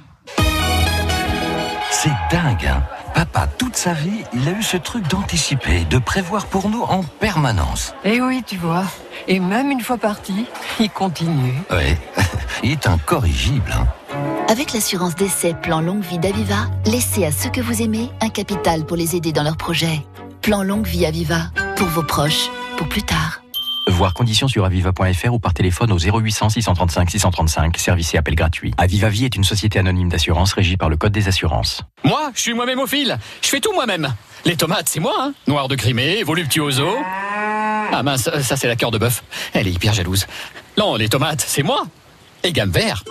C'est dingue, hein Papa, toute sa vie, il a eu ce truc d'anticiper, de prévoir pour nous en permanence. Eh oui, tu vois. Et même une fois parti, il continue. Ouais, [LAUGHS] il est incorrigible. Hein. Avec l'assurance d'essai Plan Longue Vie d'Aviva, laissez à ceux que vous aimez un capital pour les aider dans leurs projets. Plan Longue Vie Aviva, pour vos proches, pour plus tard. Voir conditions sur aviva.fr ou par téléphone au 0800 635 635, service et appel gratuit. Aviva Vie est une société anonyme d'assurance régie par le Code des assurances. Moi, je suis moi-même au fil. Je fais tout moi-même. Les tomates, c'est moi, hein. Noir de Crimée, voluptuoso. Ah mince, ça c'est la cœur de bœuf. Elle est hyper jalouse. Non, les tomates, c'est moi. Et gamme vert.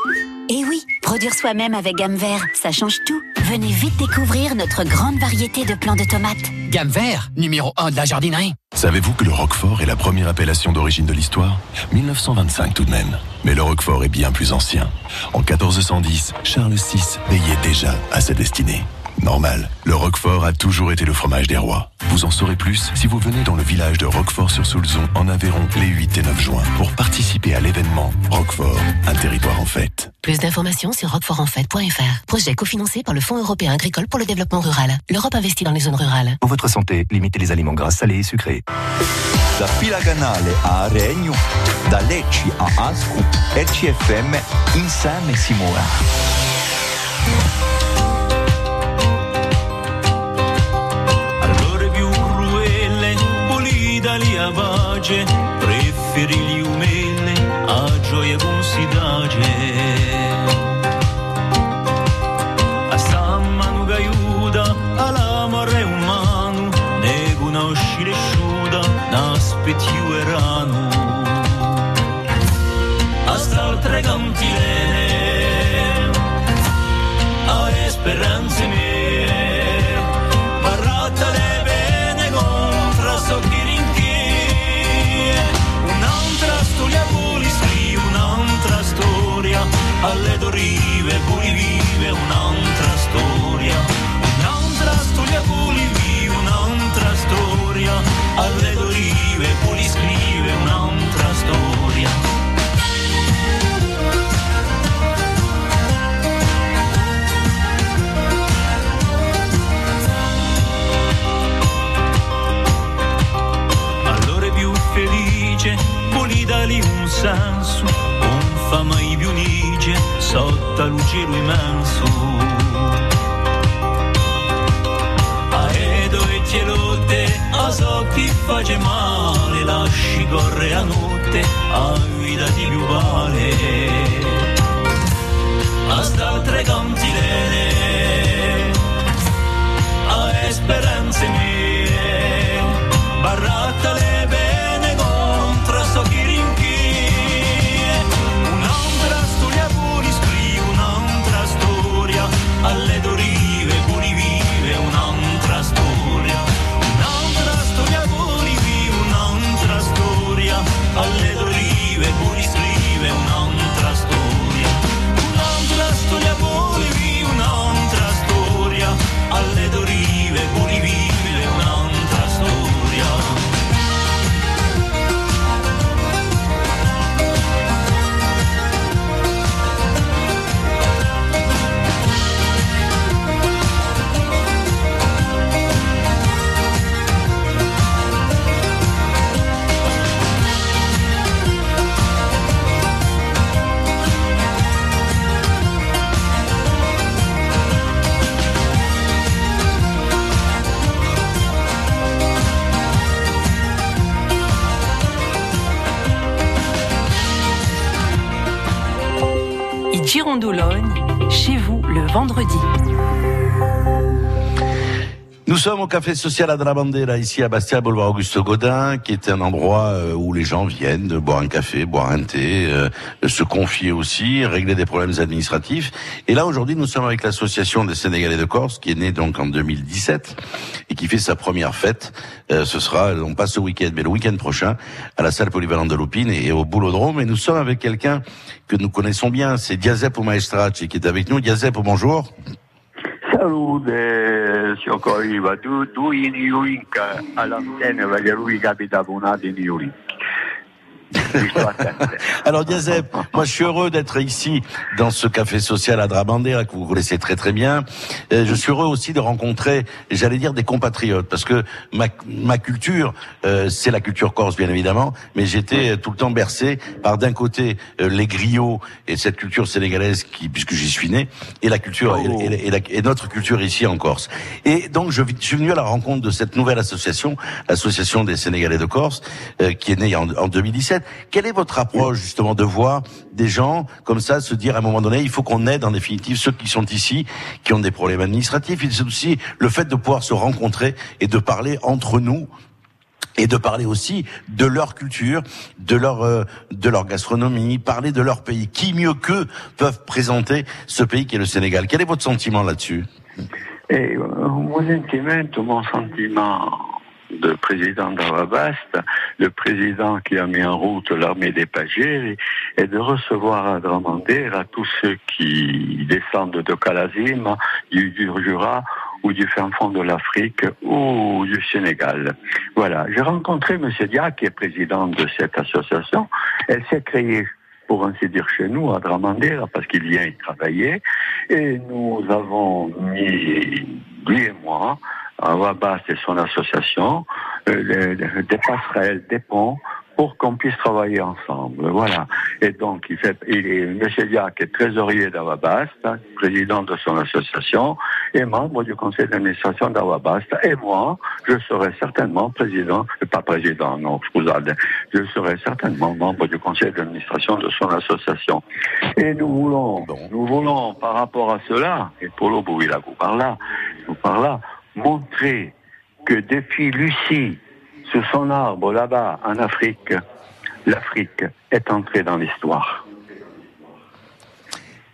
Et oui, produire soi-même avec gamme vert, ça change tout. Venez vite découvrir notre grande variété de plants de tomates. Gamme vert, numéro 1 de la jardinerie. Savez-vous que le Roquefort est la première appellation d'origine de l'histoire? 1925 tout de même. Mais le Roquefort est bien plus ancien. En 1410, Charles VI veillait déjà à sa destinée. Normal, le Roquefort a toujours été le fromage des rois. Vous en saurez plus si vous venez dans le village de Roquefort-sur-Soulzon en Aveyron les 8 et 9 juin pour participer à l'événement Roquefort, un territoire en fête. Plus d'informations sur roquefortenfête.fr. Projet cofinancé par le Fonds européen agricole pour le développement rural. L'Europe investit dans les zones rurales. Pour votre santé, limitez les aliments gras, salés et sucrés. Da Pilaganale a Regno, da Lecce a Ascu, RCFM insieme si spiagge, preferì gli umelle, a gioia con si dage. Senso, non fa mai più nice, sotto luce immenso. A Edo e Tielotte, a so chi face male, lasci correre a notte, a vita di più vale. A st'altre cantilene, au Café Social à Drabandera, ici à Bastia, boulevard Auguste Godin, qui est un endroit euh, où les gens viennent boire un café, boire un thé, euh, se confier aussi, régler des problèmes administratifs. Et là, aujourd'hui, nous sommes avec l'association des Sénégalais de Corse, qui est née donc en 2017 et qui fait sa première fête. Euh, ce sera, on passe ce week-end, mais le week-end prochain, à la salle polyvalente de Lupine et au Boulodrome. Et nous sommes avec quelqu'un que nous connaissons bien, c'est Diazepo Maestracci qui est avec nous. Diazepo, bonjour. salute si occorreva, tu, tu in Iurinca, all'antenna perché lui capitava un attimo in Iurinca. [LAUGHS] Alors Diazep, moi je suis heureux d'être ici dans ce café social à Drabandera que vous connaissez très très bien. Euh, je suis heureux aussi de rencontrer, j'allais dire, des compatriotes parce que ma, ma culture, euh, c'est la culture corse bien évidemment, mais j'étais tout le temps bercé par d'un côté euh, les griots et cette culture sénégalaise qui, puisque j'y suis né, et la culture et, et- et la- et notre culture ici en Corse. Et donc je, je suis venu à la rencontre de cette nouvelle association, l'association des Sénégalais de Corse, euh, qui est née en, en 2017. Quelle est votre approche justement de voir des gens comme ça se dire à un moment donné, il faut qu'on aide en définitive ceux qui sont ici, qui ont des problèmes administratifs? C'est aussi le fait de pouvoir se rencontrer et de parler entre nous et de parler aussi de leur culture, de leur euh, de leur gastronomie, parler de leur pays. Qui mieux qu'eux peuvent présenter ce pays qui est le Sénégal? Quel est votre sentiment là-dessus? Et euh, mon sentiment, mon sentiment de président d'Arabast, le président qui a mis en route l'armée des Pagés, est de recevoir à Dramandera tous ceux qui descendent de Calazim, du, du Jura ou du fin fond de l'Afrique ou du Sénégal. Voilà. J'ai rencontré M. Dia, qui est président de cette association. Elle s'est créée pour ainsi dire chez nous, à Dramandera, parce qu'il vient y travailler. Et nous avons mis, lui et moi, à Wabas et son association, euh, des passerelles, des ponts, pour qu'on puisse travailler ensemble. Voilà. Et donc, il fait, il est, M. Diac est trésorier d'Awabast, hein, président de son association, et membre du conseil d'administration d'Awabast. Et moi, je serai certainement président, euh, pas président, non, scusate, je serai certainement membre du conseil d'administration de son association. Et nous voulons, nous voulons, par rapport à cela, et Polo Bouilagou par là, nous par là, montrer que depuis Lucie, sous son arbre là-bas en Afrique, l'Afrique est entrée dans l'histoire.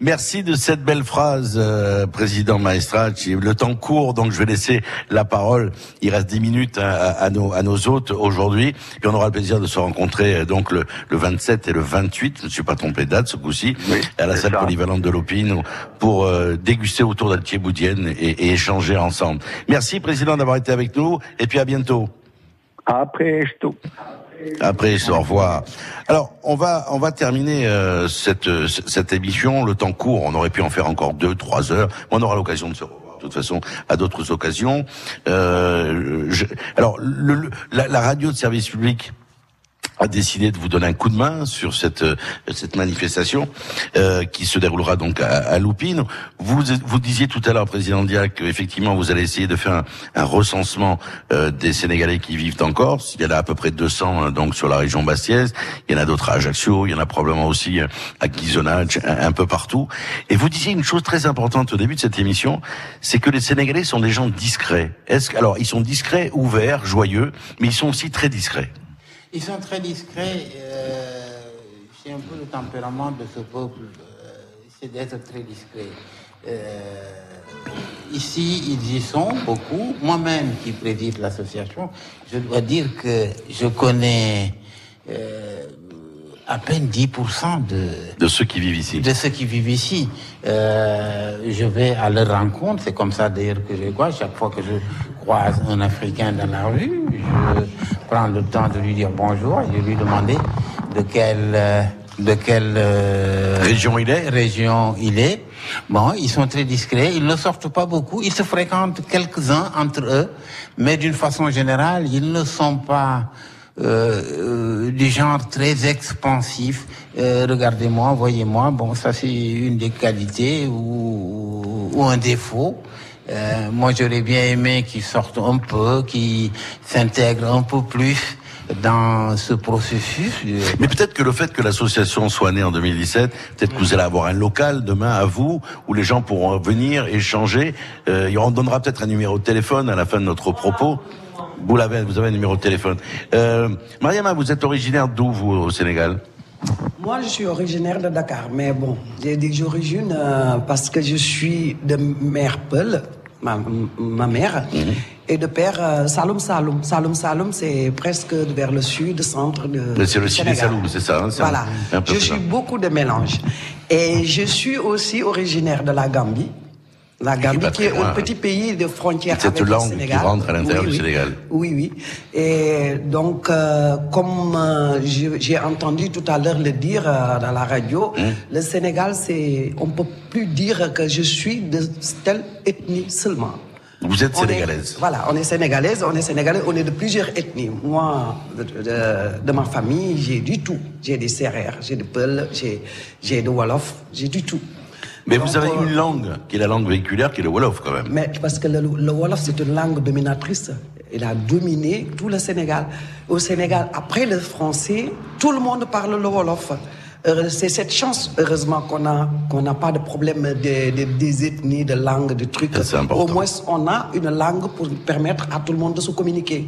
Merci de cette belle phrase, euh, président Maestracci. Le temps court, donc je vais laisser la parole. Il reste dix minutes à, à- à nos, à nos hôtes aujourd'hui. Puis on aura le plaisir de se rencontrer euh, donc le, le 27 et le 28, je ne suis pas trompé de date ce coup-ci, à la salle polyvalente de l'Opine pour euh, déguster autour d'Altier Boudienne et, et échanger ensemble. Merci, président, d'avoir été avec nous et puis à bientôt. Après, je tout. Après, au revoir. Alors, on va on va terminer euh, cette euh, cette émission. Le temps court, on aurait pu en faire encore deux, trois heures. On aura l'occasion de se revoir. De toute façon, à d'autres occasions. Euh, je- alors, le- la radio de service public a décidé de vous donner un coup de main sur cette euh, cette manifestation euh, qui se déroulera donc à, à Loupine. Vous vous disiez tout à l'heure, président Diac, qu'effectivement vous allez essayer de faire un, un recensement euh, des Sénégalais qui vivent en Corse. Il y en a à peu près 200 euh, donc sur la région bastiaise. Il y en a d'autres à Ajaccio. Il y en a probablement aussi euh, à Ghisonacci, un, peu partout. Et vous disiez une chose très importante au début de cette émission, c'est que les Sénégalais sont des gens discrets. Est-ce alors ils sont discrets, ouverts, joyeux, mais ils sont aussi très discrets. Ils sont très discrets. euh, c'est un peu le tempérament de ce peuple, euh, c'est d'être très discret. Euh, ici, ils y sont beaucoup. Moi-même qui préside l'association, je dois dire que je connais euh, à peine 10% de, de ceux qui vivent ici. de ceux qui vivent ici. Euh, je vais à leur rencontre, c'est comme ça d'ailleurs que je vois. Chaque fois que je croise un Africain dans la rue, je prends le temps de lui dire bonjour et de lui demander de quelle, euh, de quelle euh, région il est. Région il est. Bon, ils sont très discrets, ils ne sortent pas beaucoup, ils se fréquentent quelques-uns entre eux, mais d'une façon générale, ils ne sont pas euh, euh, du genre très expansif. Euh, Regardez-moi, voyez-moi. Bon, ça c'est une des qualités ou, ou un défaut. Euh, moi, j'aurais bien aimé qu'ils sortent un peu, qu'ils s'intègrent un peu plus dans ce processus. Mais peut-être que le fait que l'association soit née en 2017, peut-être que vous allez avoir un local demain à vous où les gens pourront venir échanger. Euh, on donnera peut-être un numéro de téléphone à la fin de notre propos. Vous l'avez, vous avez un numéro de téléphone. Euh, Mariama, vous êtes originaire d'où vous au Sénégal? Moi, je suis originaire de Dakar, mais bon, j'ai des origines euh, parce que je suis de mère Peul, ma, ma mère, Mhm. et de père euh, Saloum Saloum. Saloum Saloum, c'est presque vers le sud, centre de. C'est le Ciné Sénégal. Saloum, c'est ça. hein, Voilà. un- un peu Je ça. suis beaucoup de mélange. Et je suis aussi originaire de la Gambie. La Gambie, qui est un petit pays de frontière Cette avec le langue qui Sénégal. rentre à l'intérieur Oui, du oui. Sénégal. Oui, oui. Et donc, euh, comme euh, j'ai entendu tout à l'heure le dire euh, dans la radio, Hum. le Sénégal, c'est, on peut plus dire que je suis de telle ethnie seulement. Vous êtes On est- sénégalaise. voilà, on est sénégalaise, on est sénégalais, on est de plusieurs ethnies. Moi, de, de- de ma famille, j'ai du tout. J'ai des serrères, j'ai des Peuls, j'ai, j'ai des Wolof, j'ai du tout. Mais Donc, vous avez une langue qui est la langue véhiculaire, qui est le Wolof quand même. mais parce que le, le Wolof, c'est une langue dominatrice. Il a dominé tout le Sénégal. Au Sénégal, après le français, tout le monde parle le Wolof. C'est cette chance, heureusement, qu'on a qu'on n'a pas de problème de, de- des ethnies, de langues, de trucs. Ça, c'est important. Au moins, on a une langue pour permettre à tout le monde de se communiquer.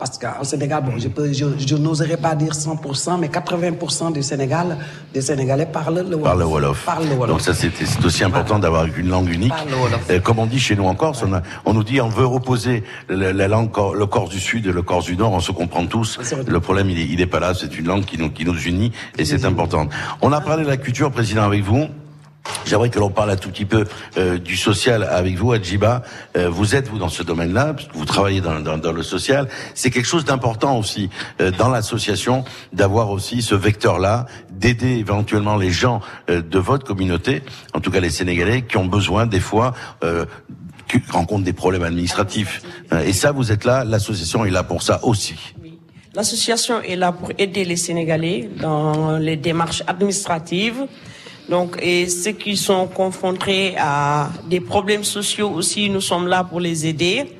Parce qu'au Sénégal, bon, je, peux, je, je n'oserais pas dire 100%, mais 80% du Sénégal, des Sénégalais parlent le Wolof. Par le Wolof. Parlent le Wolof. Donc ça, c'est c'est aussi important d'avoir une langue unique. Parle le Wolof. Euh, comme on dit chez nous en Corse, on, a- on nous dit on veut reposer la, la langue, le Corse du Sud et le Corse du Nord, on se comprend tous. Le problème, il est, il est pas là. C'est une langue qui nous, qui nous unit et c'est important. On a parlé de la culture, président, avec vous. J'aimerais que l'on parle un tout petit peu euh, du social avec vous, Adjiba. Euh, vous êtes, vous, dans ce domaine-là, parce vous travaillez dans, dans, dans le social. C'est quelque chose d'important aussi euh, dans l'association d'avoir aussi ce vecteur-là, d'aider éventuellement les gens euh, de votre communauté, en tout cas les Sénégalais, qui ont besoin des fois... Euh, qui rencontrent des problèmes administratifs. Euh, Et ça, vous êtes là, l'association est là pour ça aussi. L'association est là pour aider les Sénégalais dans les démarches administratives. Donc, et ceux qui sont confrontés à des problèmes sociaux aussi, nous sommes là pour les aider.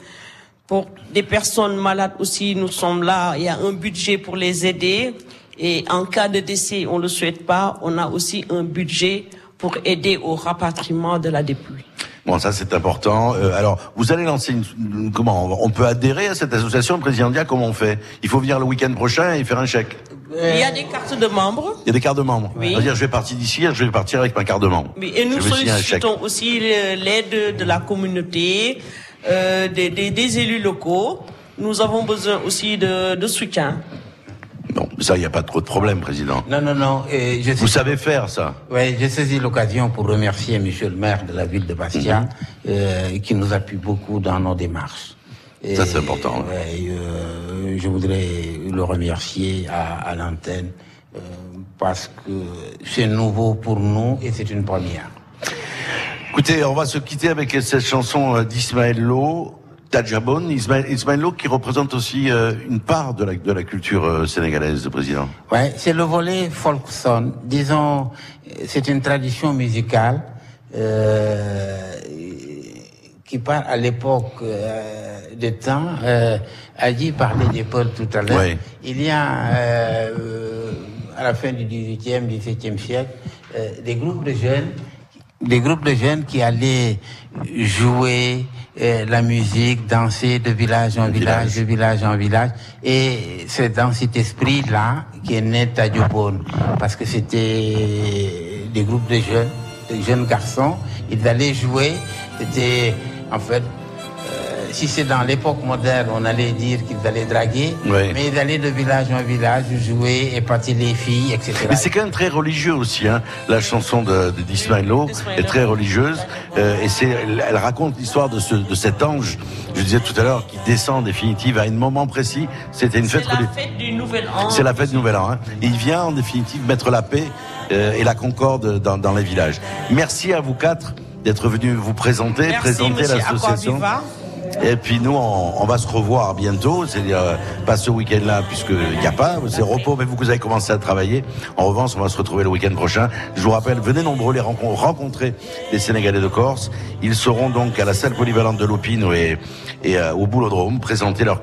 Pour des personnes malades aussi, nous sommes là. Il y a un budget pour les aider. Et en cas de décès, on ne le souhaite pas, on a aussi un budget pour aider au rapatriement de la dépouille. Bon, ça c'est important. Euh, alors, vous allez lancer une, comment On peut adhérer à cette association, président Dia Comment on fait? Il faut venir le week-end prochain et faire un chèque. Il y a des cartes de membres. Il y a des cartes de membres. Oui. C'est-à-dire, je vais partir d'ici, je vais partir avec ma carte de membre. Oui, et nous sollicitons aussi l'aide de la communauté, euh, des, des- des élus locaux. Nous avons besoin aussi de, de soutien. Bon, ça, il n'y a pas trop de problème, président. Non, non, non. et je Vous savez faire ça Oui, j'ai saisi l'occasion pour remercier Monsieur le maire de la ville de Bastia, Mhm. euh, qui nous appuie beaucoup dans nos démarches. Et, Ça, c'est important, ouais, euh, je voudrais le remercier à, à l'antenne euh, parce que c'est nouveau pour nous et c'est une première. Écoutez, on va se quitter avec cette chanson euh, d'Ismaël Lo, Tadjabon. Ismaël, Ismaël Lo qui représente aussi euh, une part de la, de la culture euh, sénégalaise, président. Ouais, c'est le volet folk son. Disons, c'est une tradition musicale euh, qui part à l'époque euh, de temps. Euh, Adi parlait des Peuls tout à l'heure. Ouais. Il y a, euh, à la fin du 18e, 17e siècle, euh, des groupes de jeunes des groupes de jeunes qui allaient jouer euh, la musique, danser de village en village, de village en village. Et c'est dans cet esprit-là qu'est né Tadjobon. Parce que c'était des groupes de jeunes, de jeunes garçons. Ils allaient jouer. C'était, en fait, si c'est dans l'époque moderne, on allait dire qu'ils allaient draguer. Ouais. Mais ils allaient de village en village jouer, épater les filles, etc. Mais c'est quand même très religieux aussi. Hein. La chanson de, de d'Ismaël Lo est très religieuse euh, et c'est, elle, elle raconte l'histoire de, ce, de cet ange. Je disais tout à l'heure qui descend en définitive à un moment précis. C'était une fête C'est la fête du Nouvel An. C'est la fête du Nouvel An. Hein. Et il vient en définitive mettre la paix euh, et la concorde dans, dans les villages. Merci à vous quatre d'être venus vous présenter, Merci, présenter l'association. Et puis nous, on, on va se revoir bientôt, c'est-à-dire euh, pas ce week-end-là, puisqu'il n'y a pas, c'est repos, mais vous, vous avez commencé à travailler. En revanche, on va se retrouver le week-end prochain. Je vous rappelle, venez nombreux les rencon- rencontrer les Sénégalais de Corse. Ils seront donc à la salle polyvalente de Lopino et, et euh, au Boulodrome présenter leur